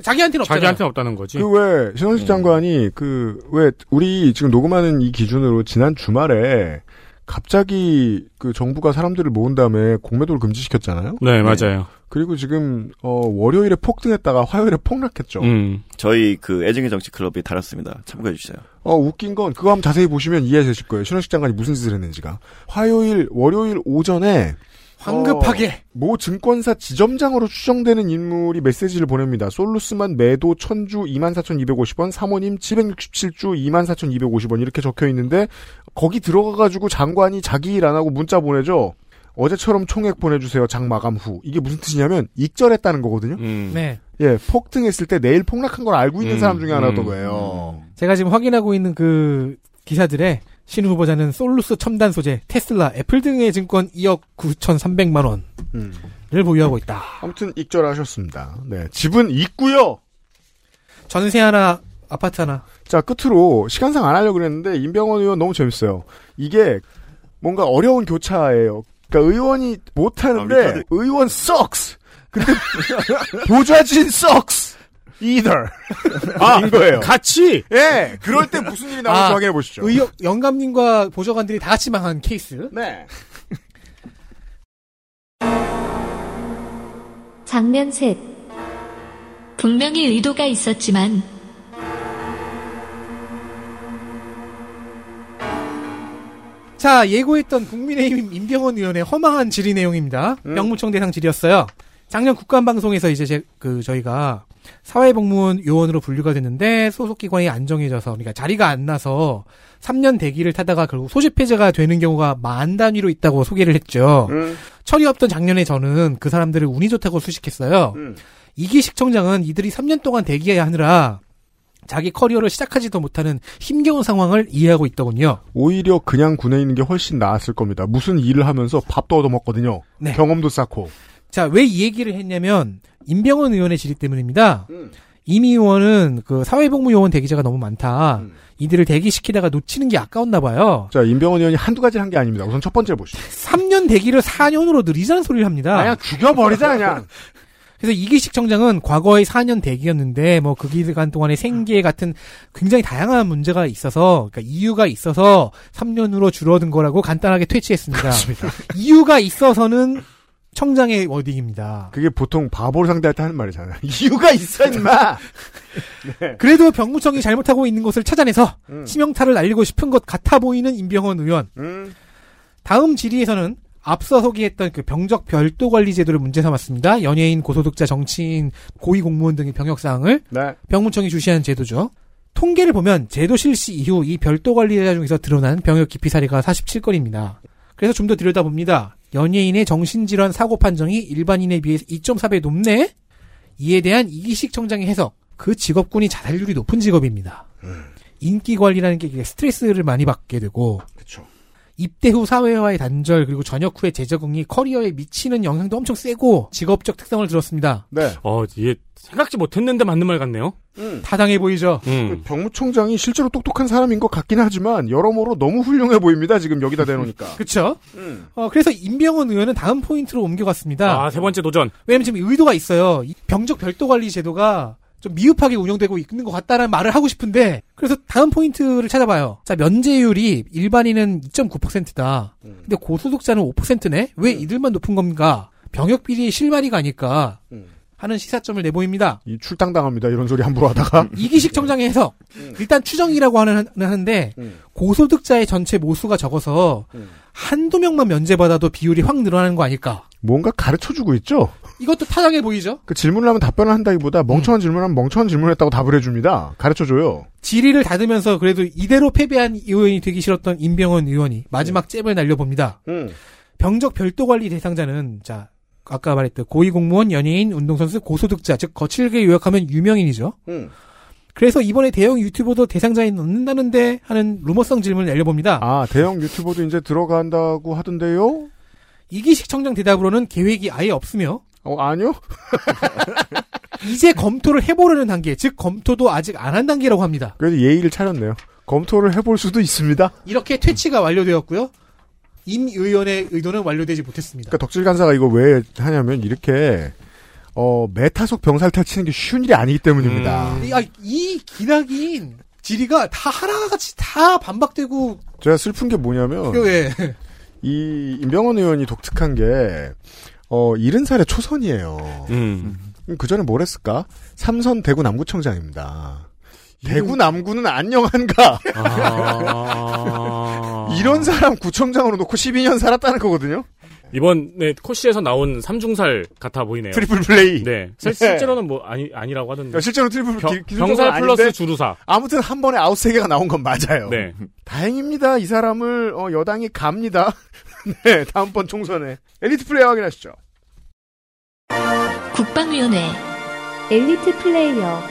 자기한테는 없잖아요. 자기한테는 없다는 거지. 그왜 신원식 장관이 그 왜 우리 지금 녹음하는 이 기준으로 지난 주말에 갑자기 그 정부가 사람들을 모은 다음에 공매도를 금지시켰잖아요. 네, 맞아요. 그리고 지금 어 월요일에 폭등했다가 화요일에 폭락했죠. 음. 저희 그 애증의 정치 클럽이 달았습니다. 참고해 주세요. 어 웃긴 건 그거 한번 자세히 보시면 이해하실 거예요. 신원식 장관이 무슨 짓을 했는지가. 화요일 월요일 오전에 황급하게 어, 모 증권사 지점장으로 추정되는 인물이 메시지를 보냅니다. 솔루스만 매도 천주 24,250원, 사모님 767주 24,250원 이렇게 적혀 있는데 거기 들어가 가지고 장관이 자기 일 안 하고 문자 보내죠. 어제처럼 총액 보내주세요. 장 마감 후. 이게 무슨 뜻이냐면 익절했다는 거거든요. 네. 예, 폭등했을 때 내일 폭락한 걸 알고 있는 음, 사람 중에 하나였던 음, 거예요. 제가 지금 확인하고 있는 그 기사들의 신 후보자는 솔루스 첨단 소재, 테슬라, 애플 등의 증권 2억 9,300만 원을 보유하고 있다. 아무튼 익절하셨습니다. 네, 집은 있고요. 전세 하나, 아파트 하나. 자, 끝으로 시간상 안 하려고 그랬는데 임병원 의원 너무 재밌어요. 이게 뭔가 어려운 교차예요. 그러니까 의원이 못 하는데 아, 밑에- 의원 sucks. 근데 보좌진 sucks. Either. 아, 인 거예요. 같이. 예. 그럴 때 무슨 일이 나오는지 확인해 보시죠. 아, 의원, 영감님과 보좌관들이 다 같이 망한 케이스. 네. 장면 셋. 분명히 의도가 있었지만 자, 예고했던 국민의힘 임병원 의원의 허망한 질의 내용입니다. 병무청 대상 질의였어요. 작년 국감방송에서 이제 제, 그, 저희가 사회복무원 요원으로 분류가 됐는데 소속 기관이 안 정해져서, 그러니까 자리가 안 나서 3년 대기를 타다가 결국 소집 해제가 되는 경우가 만 단위로 있다고 소개를 했죠. 철이 없던 작년에 저는 그 사람들을 운이 좋다고 수식했어요. 음. 이기식 청장은 이들이 3년 동안 대기해야 하느라 자기 커리어를 시작하지도 못하는 힘겨운 상황을 이해하고 있더군요. 오히려 그냥 군에 있는 게 훨씬 나았을 겁니다. 무슨 일을 하면서 밥도 얻어먹거든요. 네. 경험도 쌓고. 자, 왜 이 얘기를 했냐면 임병원 의원의 질의 때문입니다. 음. 이미 의원은 그 사회복무요원 대기자가 너무 많다. 음. 이들을 대기시키다가 놓치는 게 아까웠나 봐요. 자, 임병원 의원이 한두 가지를 한 게 아닙니다. 우선 첫 번째를 보시죠. 3년 대기를 4년으로 늘리자는 소리를 합니다. 그냥 죽여버리자, 그냥. 그래서 이기식 청장은 과거의 4년 대기였는데 뭐 그 기간 동안의 생계 같은 굉장히 다양한 문제가 있어서 그러니까 이유가 있어서 3년으로 줄어든 거라고 간단하게 퇴치했습니다. 이유가 있어서는 청장의 워딩입니다. 그게 보통 바보를 상대할 때 하는 말이잖아요. 이유가 있어, 임마! 네. 그래도 병무청이 잘못하고 있는 것을 찾아내서 음. 치명타를 날리고 싶은 것 같아 보이는 임병헌 의원. 음. 다음 질의에서는 앞서 소개했던 그 병적 별도 관리 제도를 문제 삼았습니다. 연예인, 고소득자, 정치인, 고위 공무원 등의 병역 사항을 네. 병무청이 주시한 제도죠. 통계를 보면 제도 실시 이후 이 별도 관리자 중에서 드러난 병역 기피 사례가 47건입니다. 그래서 좀 더 들여다봅니다. 연예인의 정신질환 사고 판정이 일반인에 비해 2.4배 높네? 이에 대한 이기식 청장의 해석. 그 직업군이 자살률이 높은 직업입니다. 인기 관리라는 게 스트레스를 많이 받게 되고. 입대 후 사회와의 단절 그리고 전역 후의 재적응이 커리어에 미치는 영향도 엄청 세고 직업적 특성을 들었습니다. 네. 어, 이게 생각지 못했는데 맞는 말 같네요. 타당해 보이죠? 음. 병무청장이 실제로 똑똑한 사람인 것 같긴 하지만 여러모로 너무 훌륭해 보입니다. 지금 여기다 대놓으니까. 그쵸? 어, 그래서 임병헌 의원은 다음 포인트로 옮겨갔습니다. 아, 세 번째 도전. 왜냐면 지금 의도가 있어요. 이 병적 별도 관리 제도가 좀 미흡하게 운영되고 있는 것 같다는 말을 하고 싶은데 그래서 다음 포인트를 찾아봐요. 자 면제율이 일반인은 2.9%다. 근데 고소득자는 5%네. 왜 이들만 높은 겁니까? 병역 비리의 실마리가 아닐까 하는 시사점을 내보입니다. 이 출당당합니다. 이런 소리 함부로 하다가. 이기식 청장의 해석. 일단 추정이라고 하는 하는데 고소득자의 전체 모수가 적어서 한두 명만 면제받아도 비율이 확 늘어나는 거 아닐까? 뭔가 가르쳐 주고 있죠? 이것도 타당해 보이죠? 그 질문을 하면 답변을 한다기보다 멍청한 질문하면 멍청한 질문했다고 답을 해줍니다. 가르쳐줘요. 질의를 닫으면서 그래도 이대로 패배한 의원이 되기 싫었던 임병헌 의원이 마지막 잽을 날려봅니다. 병적 별도 관리 대상자는 자 아까 말했던 고위공무원, 연예인, 운동선수, 고소득자 즉 거칠게 요약하면 유명인이죠. 그래서 이번에 대형 유튜버도 대상자에 넣는다는데 하는 루머성 질문을 날려봅니다. 아, 대형 유튜버도 이제 들어간다고 하던데요? 이기식 청장 대답으로는 계획이 아예 없으며 어, 아니요? 이제 검토를 해보려는 단계, 즉 검토도 아직 안 한 단계라고 합니다. 그래도 예의를 차렸네요. 검토를 해볼 수도 있습니다. 이렇게 퇴치가 완료되었고요. 임 의원의 의도는 완료되지 못했습니다. 그러니까 덕질 간사가 이거 왜 하냐면 이렇게 어 메타속 병살타 치는 게 쉬운 일이 아니기 때문입니다. 이, 아, 이 기나긴 질의가 다 하나같이 다 반박되고 제가 슬픈 게 뭐냐면 그, 예. 이 임병헌 의원이 독특한 게 어, 70살의 초선이에요. 그 전에 뭘 했을까? 삼선 대구 남구청장입니다. 대구 남구는 안녕한가? 이런 사람 구청장으로 놓고 12년 살았다는 거거든요? 이번에 코시에서 나온 삼중살 같아 보이네요. 트리플 플레이. 네. 실- 네. 실제로는 뭐 아니 아니라고 하던데. 실제로 트리플 병- 병살 플러스 아닌데 주루사. 아무튼 한 번에 아웃 세 개가 나온 건 맞아요. 네. 다행입니다. 이 사람을 어, 여당이 갑니다. 네, 다음번 총선에 엘리트 플레이어 확인하시죠. 국방위원회 엘리트 플레이어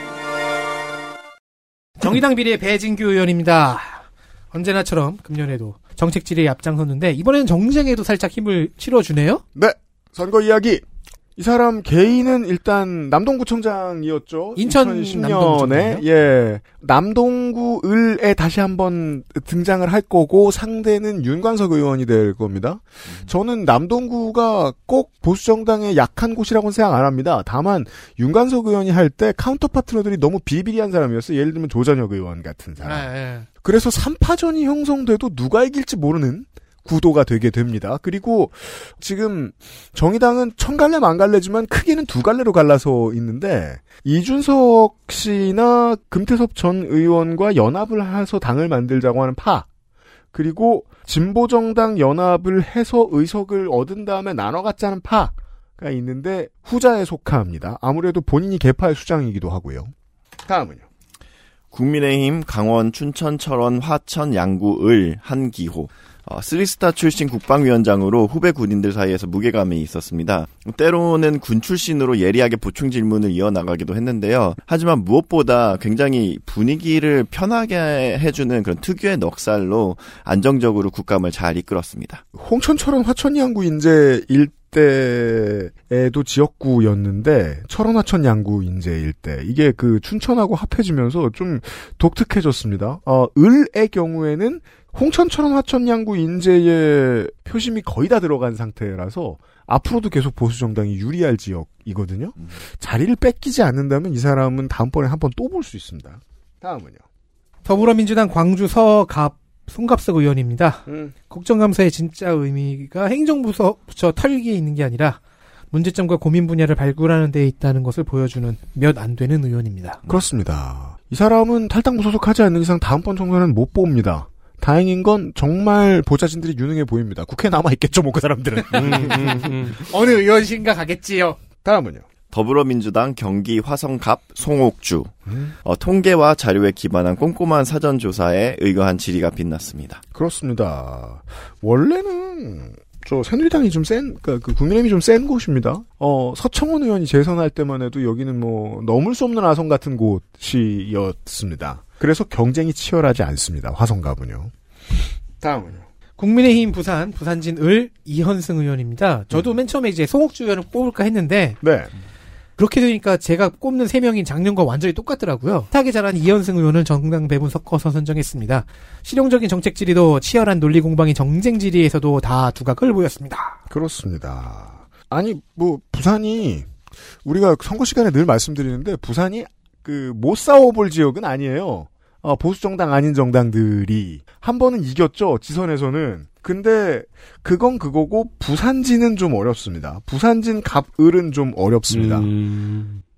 정의당 비례 배진교 의원입니다. 언제나처럼 금년에도 정책 질의에 앞장섰는데 이번에는 정쟁에도 살짝 힘을 실어주네요. 네, 선거 이야기. 이 사람 개인은 일단 남동구청장이었죠. 인천 2010년에 남동구청장이요? 예 남동구 을에 다시 한번 등장을 할 거고 상대는 윤관석 의원이 될 겁니다. 저는 남동구가 꼭 보수 정당의 약한 곳이라고는 생각 안 합니다. 다만 윤관석 의원이 할 때 counter partner들이 너무 비리비리한 사람이었어요. 예를 들면 조전혁 의원 같은 사람. 네, 그래서 3파전이 형성돼도 누가 이길지 모르는 구도가 되게 됩니다. 그리고 지금 정의당은 천 갈래 만 갈래지만 크게는 두 갈래로 갈라서 있는데 이준석 씨나 금태섭 전 의원과 연합을 해서 당을 만들자고 하는 파 그리고 진보정당 연합을 해서 의석을 얻은 다음에 나눠 갖자는 파가 있는데 후자에 속합니다. 아무래도 본인이 개파의 수장이기도 하고요. 다음은요. 국민의힘 강원 춘천 철원 화천 양구 을 한기호 어, 쓰리스타 출신 국방위원장으로 후배 군인들 사이에서 무게감이 있었습니다. 때로는 군 출신으로 예리하게 보충 질문을 이어나가기도 했는데요. 하지만 무엇보다 굉장히 분위기를 편하게 해주는 그런 특유의 넉살로 안정적으로 국감을 잘 이끌었습니다. 홍천철원 화천양구 인제 일 대에도 지역구였는데 철원 화천 양구 인제 일대 이게 그 춘천하고 합해지면서 좀 독특해졌습니다. 어, 을의 경우에는 홍천 철원 화천 양구 인재의 표심이 거의 다 들어간 상태라서 앞으로도 계속 보수 정당이 유리할 지역이거든요. 자리를 뺏기지 않는다면 이 사람은 다음번에 한 번 또 볼 수 있습니다. 다음은요. 더불어민주당 광주 서갑 송갑석 의원입니다. 음. 국정감사의 진짜 의미가 행정부서 부처 털기에 있는 게 아니라 문제점과 고민 분야를 발굴하는 데 있다는 것을 보여주는 몇 안 되는 의원입니다. 그렇습니다. 이 사람은 탈당 무소속하지 않는 이상 다음번 총선은 못 봅니다. 다행인 건 정말 보좌진들이 유능해 보입니다. 국회에 남아 있겠죠, 뭐 그 사람들은. 어느 의원신가 가겠지요. 다음은요. 더불어민주당 경기 화성갑 송옥주 어, 통계와 자료에 기반한 꼼꼼한 사전 조사에 의거한 질의가 빛났습니다. 그렇습니다. 원래는 저 새누리당이 좀 센, 그러니까 그 국민의힘이 좀 센 곳입니다. 어 서청원 의원이 재선할 때만 해도 여기는 뭐 넘을 수 없는 아성 같은 곳이었습니다. 그래서 경쟁이 치열하지 않습니다. 화성갑은요. 다음은요. 국민의힘 부산 부산진 을 이현승 의원입니다. 저도 맨 처음에 이제 송옥주 의원을 뽑을까 했는데 네. 그렇게 되니까 제가 꼽는 세 명인 작년과 완전히 똑같더라고요. 타게 잘한 이현승 의원을 정당 배분 섞어서 선정했습니다. 실용적인 정책 질의도 치열한 논리 공방인 정쟁 질의에서도 다 두각을 보였습니다. 그렇습니다. 아니 뭐 부산이 우리가 선거 시간에 늘 말씀드리는데 부산이 그 못 싸워볼 지역은 아니에요. 어, 보수 정당 아닌 정당들이 한 번은 이겼죠 지선에서는. 근데 그건 그거고 부산진은 좀 어렵습니다. 부산진 갑을은 좀 어렵습니다.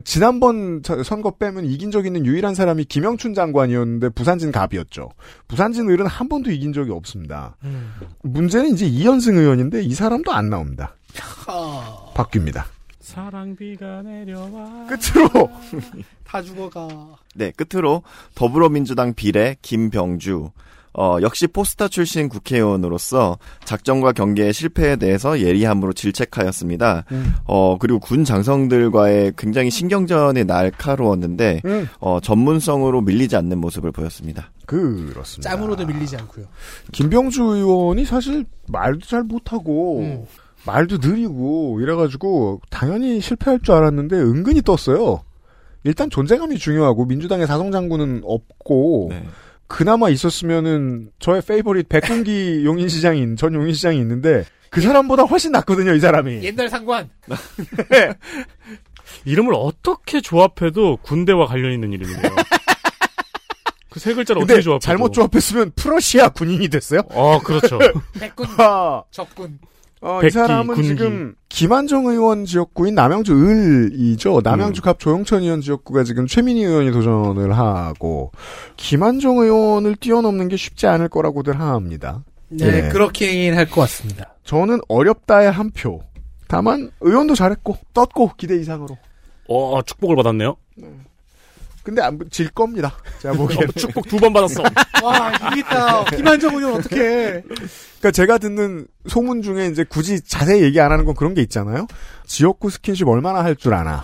지난번 저- 선거 빼면 이긴 적 있는 유일한 사람이 김영춘 장관이었는데 부산진 갑이었죠. 부산진 을은 한 번도 이긴 적이 없습니다. 문제는 이제 이현승 의원인데 이 사람도 안 나옵니다. 바뀝니다. 사랑비가 내려와. 끝으로 다 죽어가. 네, 끝으로 더불어민주당 비례 김병주. 어, 역시 포스타 출신 국회의원으로서 작전과 경계의 실패에 대해서 예리함으로 질책하였습니다. 음. 어, 그리고 군 장성들과의 굉장히 신경전이 날카로웠는데, 음. 어, 전문성으로 밀리지 않는 모습을 보였습니다. 그렇습니다. 짬으로도 밀리지 않고요. 김병주 의원이 사실 말도 잘 못하고 음. 말도 느리고 이래가지고 당연히 실패할 줄 알았는데 은근히 떴어요. 일단 존재감이 중요하고 민주당의 사성 장군은 없고 네. 그나마 있었으면은 저의 페이보릿 백군기 용인시장인 전 용인시장이 있는데 그 사람보다 훨씬 낫거든요 이 사람이. 옛날 상관. 이름을 어떻게 조합해도 군대와 관련 있는 이름이네요. 그 세 글자를 어떻게 조합해도 잘못 조합했으면 프러시아 군인이 됐어요. 어, 그렇죠. 백군, 아. 적군. 어, 이 백기, 사람은 군기. 지금 김한정 의원 지역구인 남양주 을이죠. 음. 남양주 갑 조영천 의원 지역구가 지금 최민희 의원이 도전을 하고 김한정 의원을 뛰어넘는 게 쉽지 않을 거라고들 합니다. 네, 예. 그렇긴 할 것 같습니다. 저는 어렵다의 한 표. 다만 의원도 잘했고 떴고 기대 이상으로. 어, 축복을 받았네요. 근데 안, 질 겁니다. 제가 보기엔. 어, 축복 두 번 받았어. 와, 이기겠다. 김한정 의원 어떡해. 그러니까 제가 듣는 소문 중에 이제 굳이 자세히 얘기 안 하는 건 그런 게 있잖아요. 지역구 스킨십 얼마나 할 줄 아나.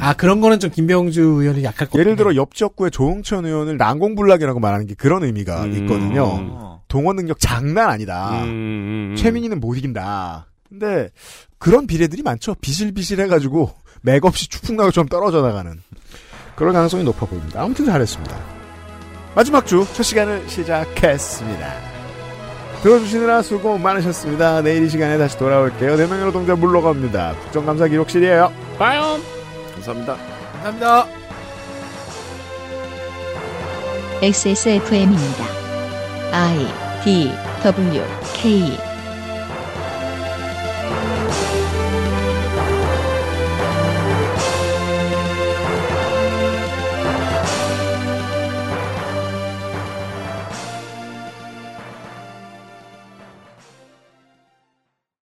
아, 그런 거는 좀 김병주 의원이 약할 것 예를 들어 옆 지역구의 조응천 의원을 난공불락이라고 말하는 게 그런 의미가 음. 있거든요. 동원 능력 장난 아니다. 음, 음. 최민희는 못 이긴다. 근데 그런 비례들이 많죠. 비실비실해가지고 맥없이 추풍나고 좀 떨어져 나가는. 그럴 가능성이 높아 보입니다. 아무튼 잘했습니다. 마지막 주 첫 시간을 시작했습니다. 들어주시느라 수고 많으셨습니다. 내일 이 시간에 다시 돌아올게요. 네 명의 노동자 물러갑니다. 국정감사 기록실이에요. 빠염. 감사합니다. 감사합니다. XSFM입니다. I D W K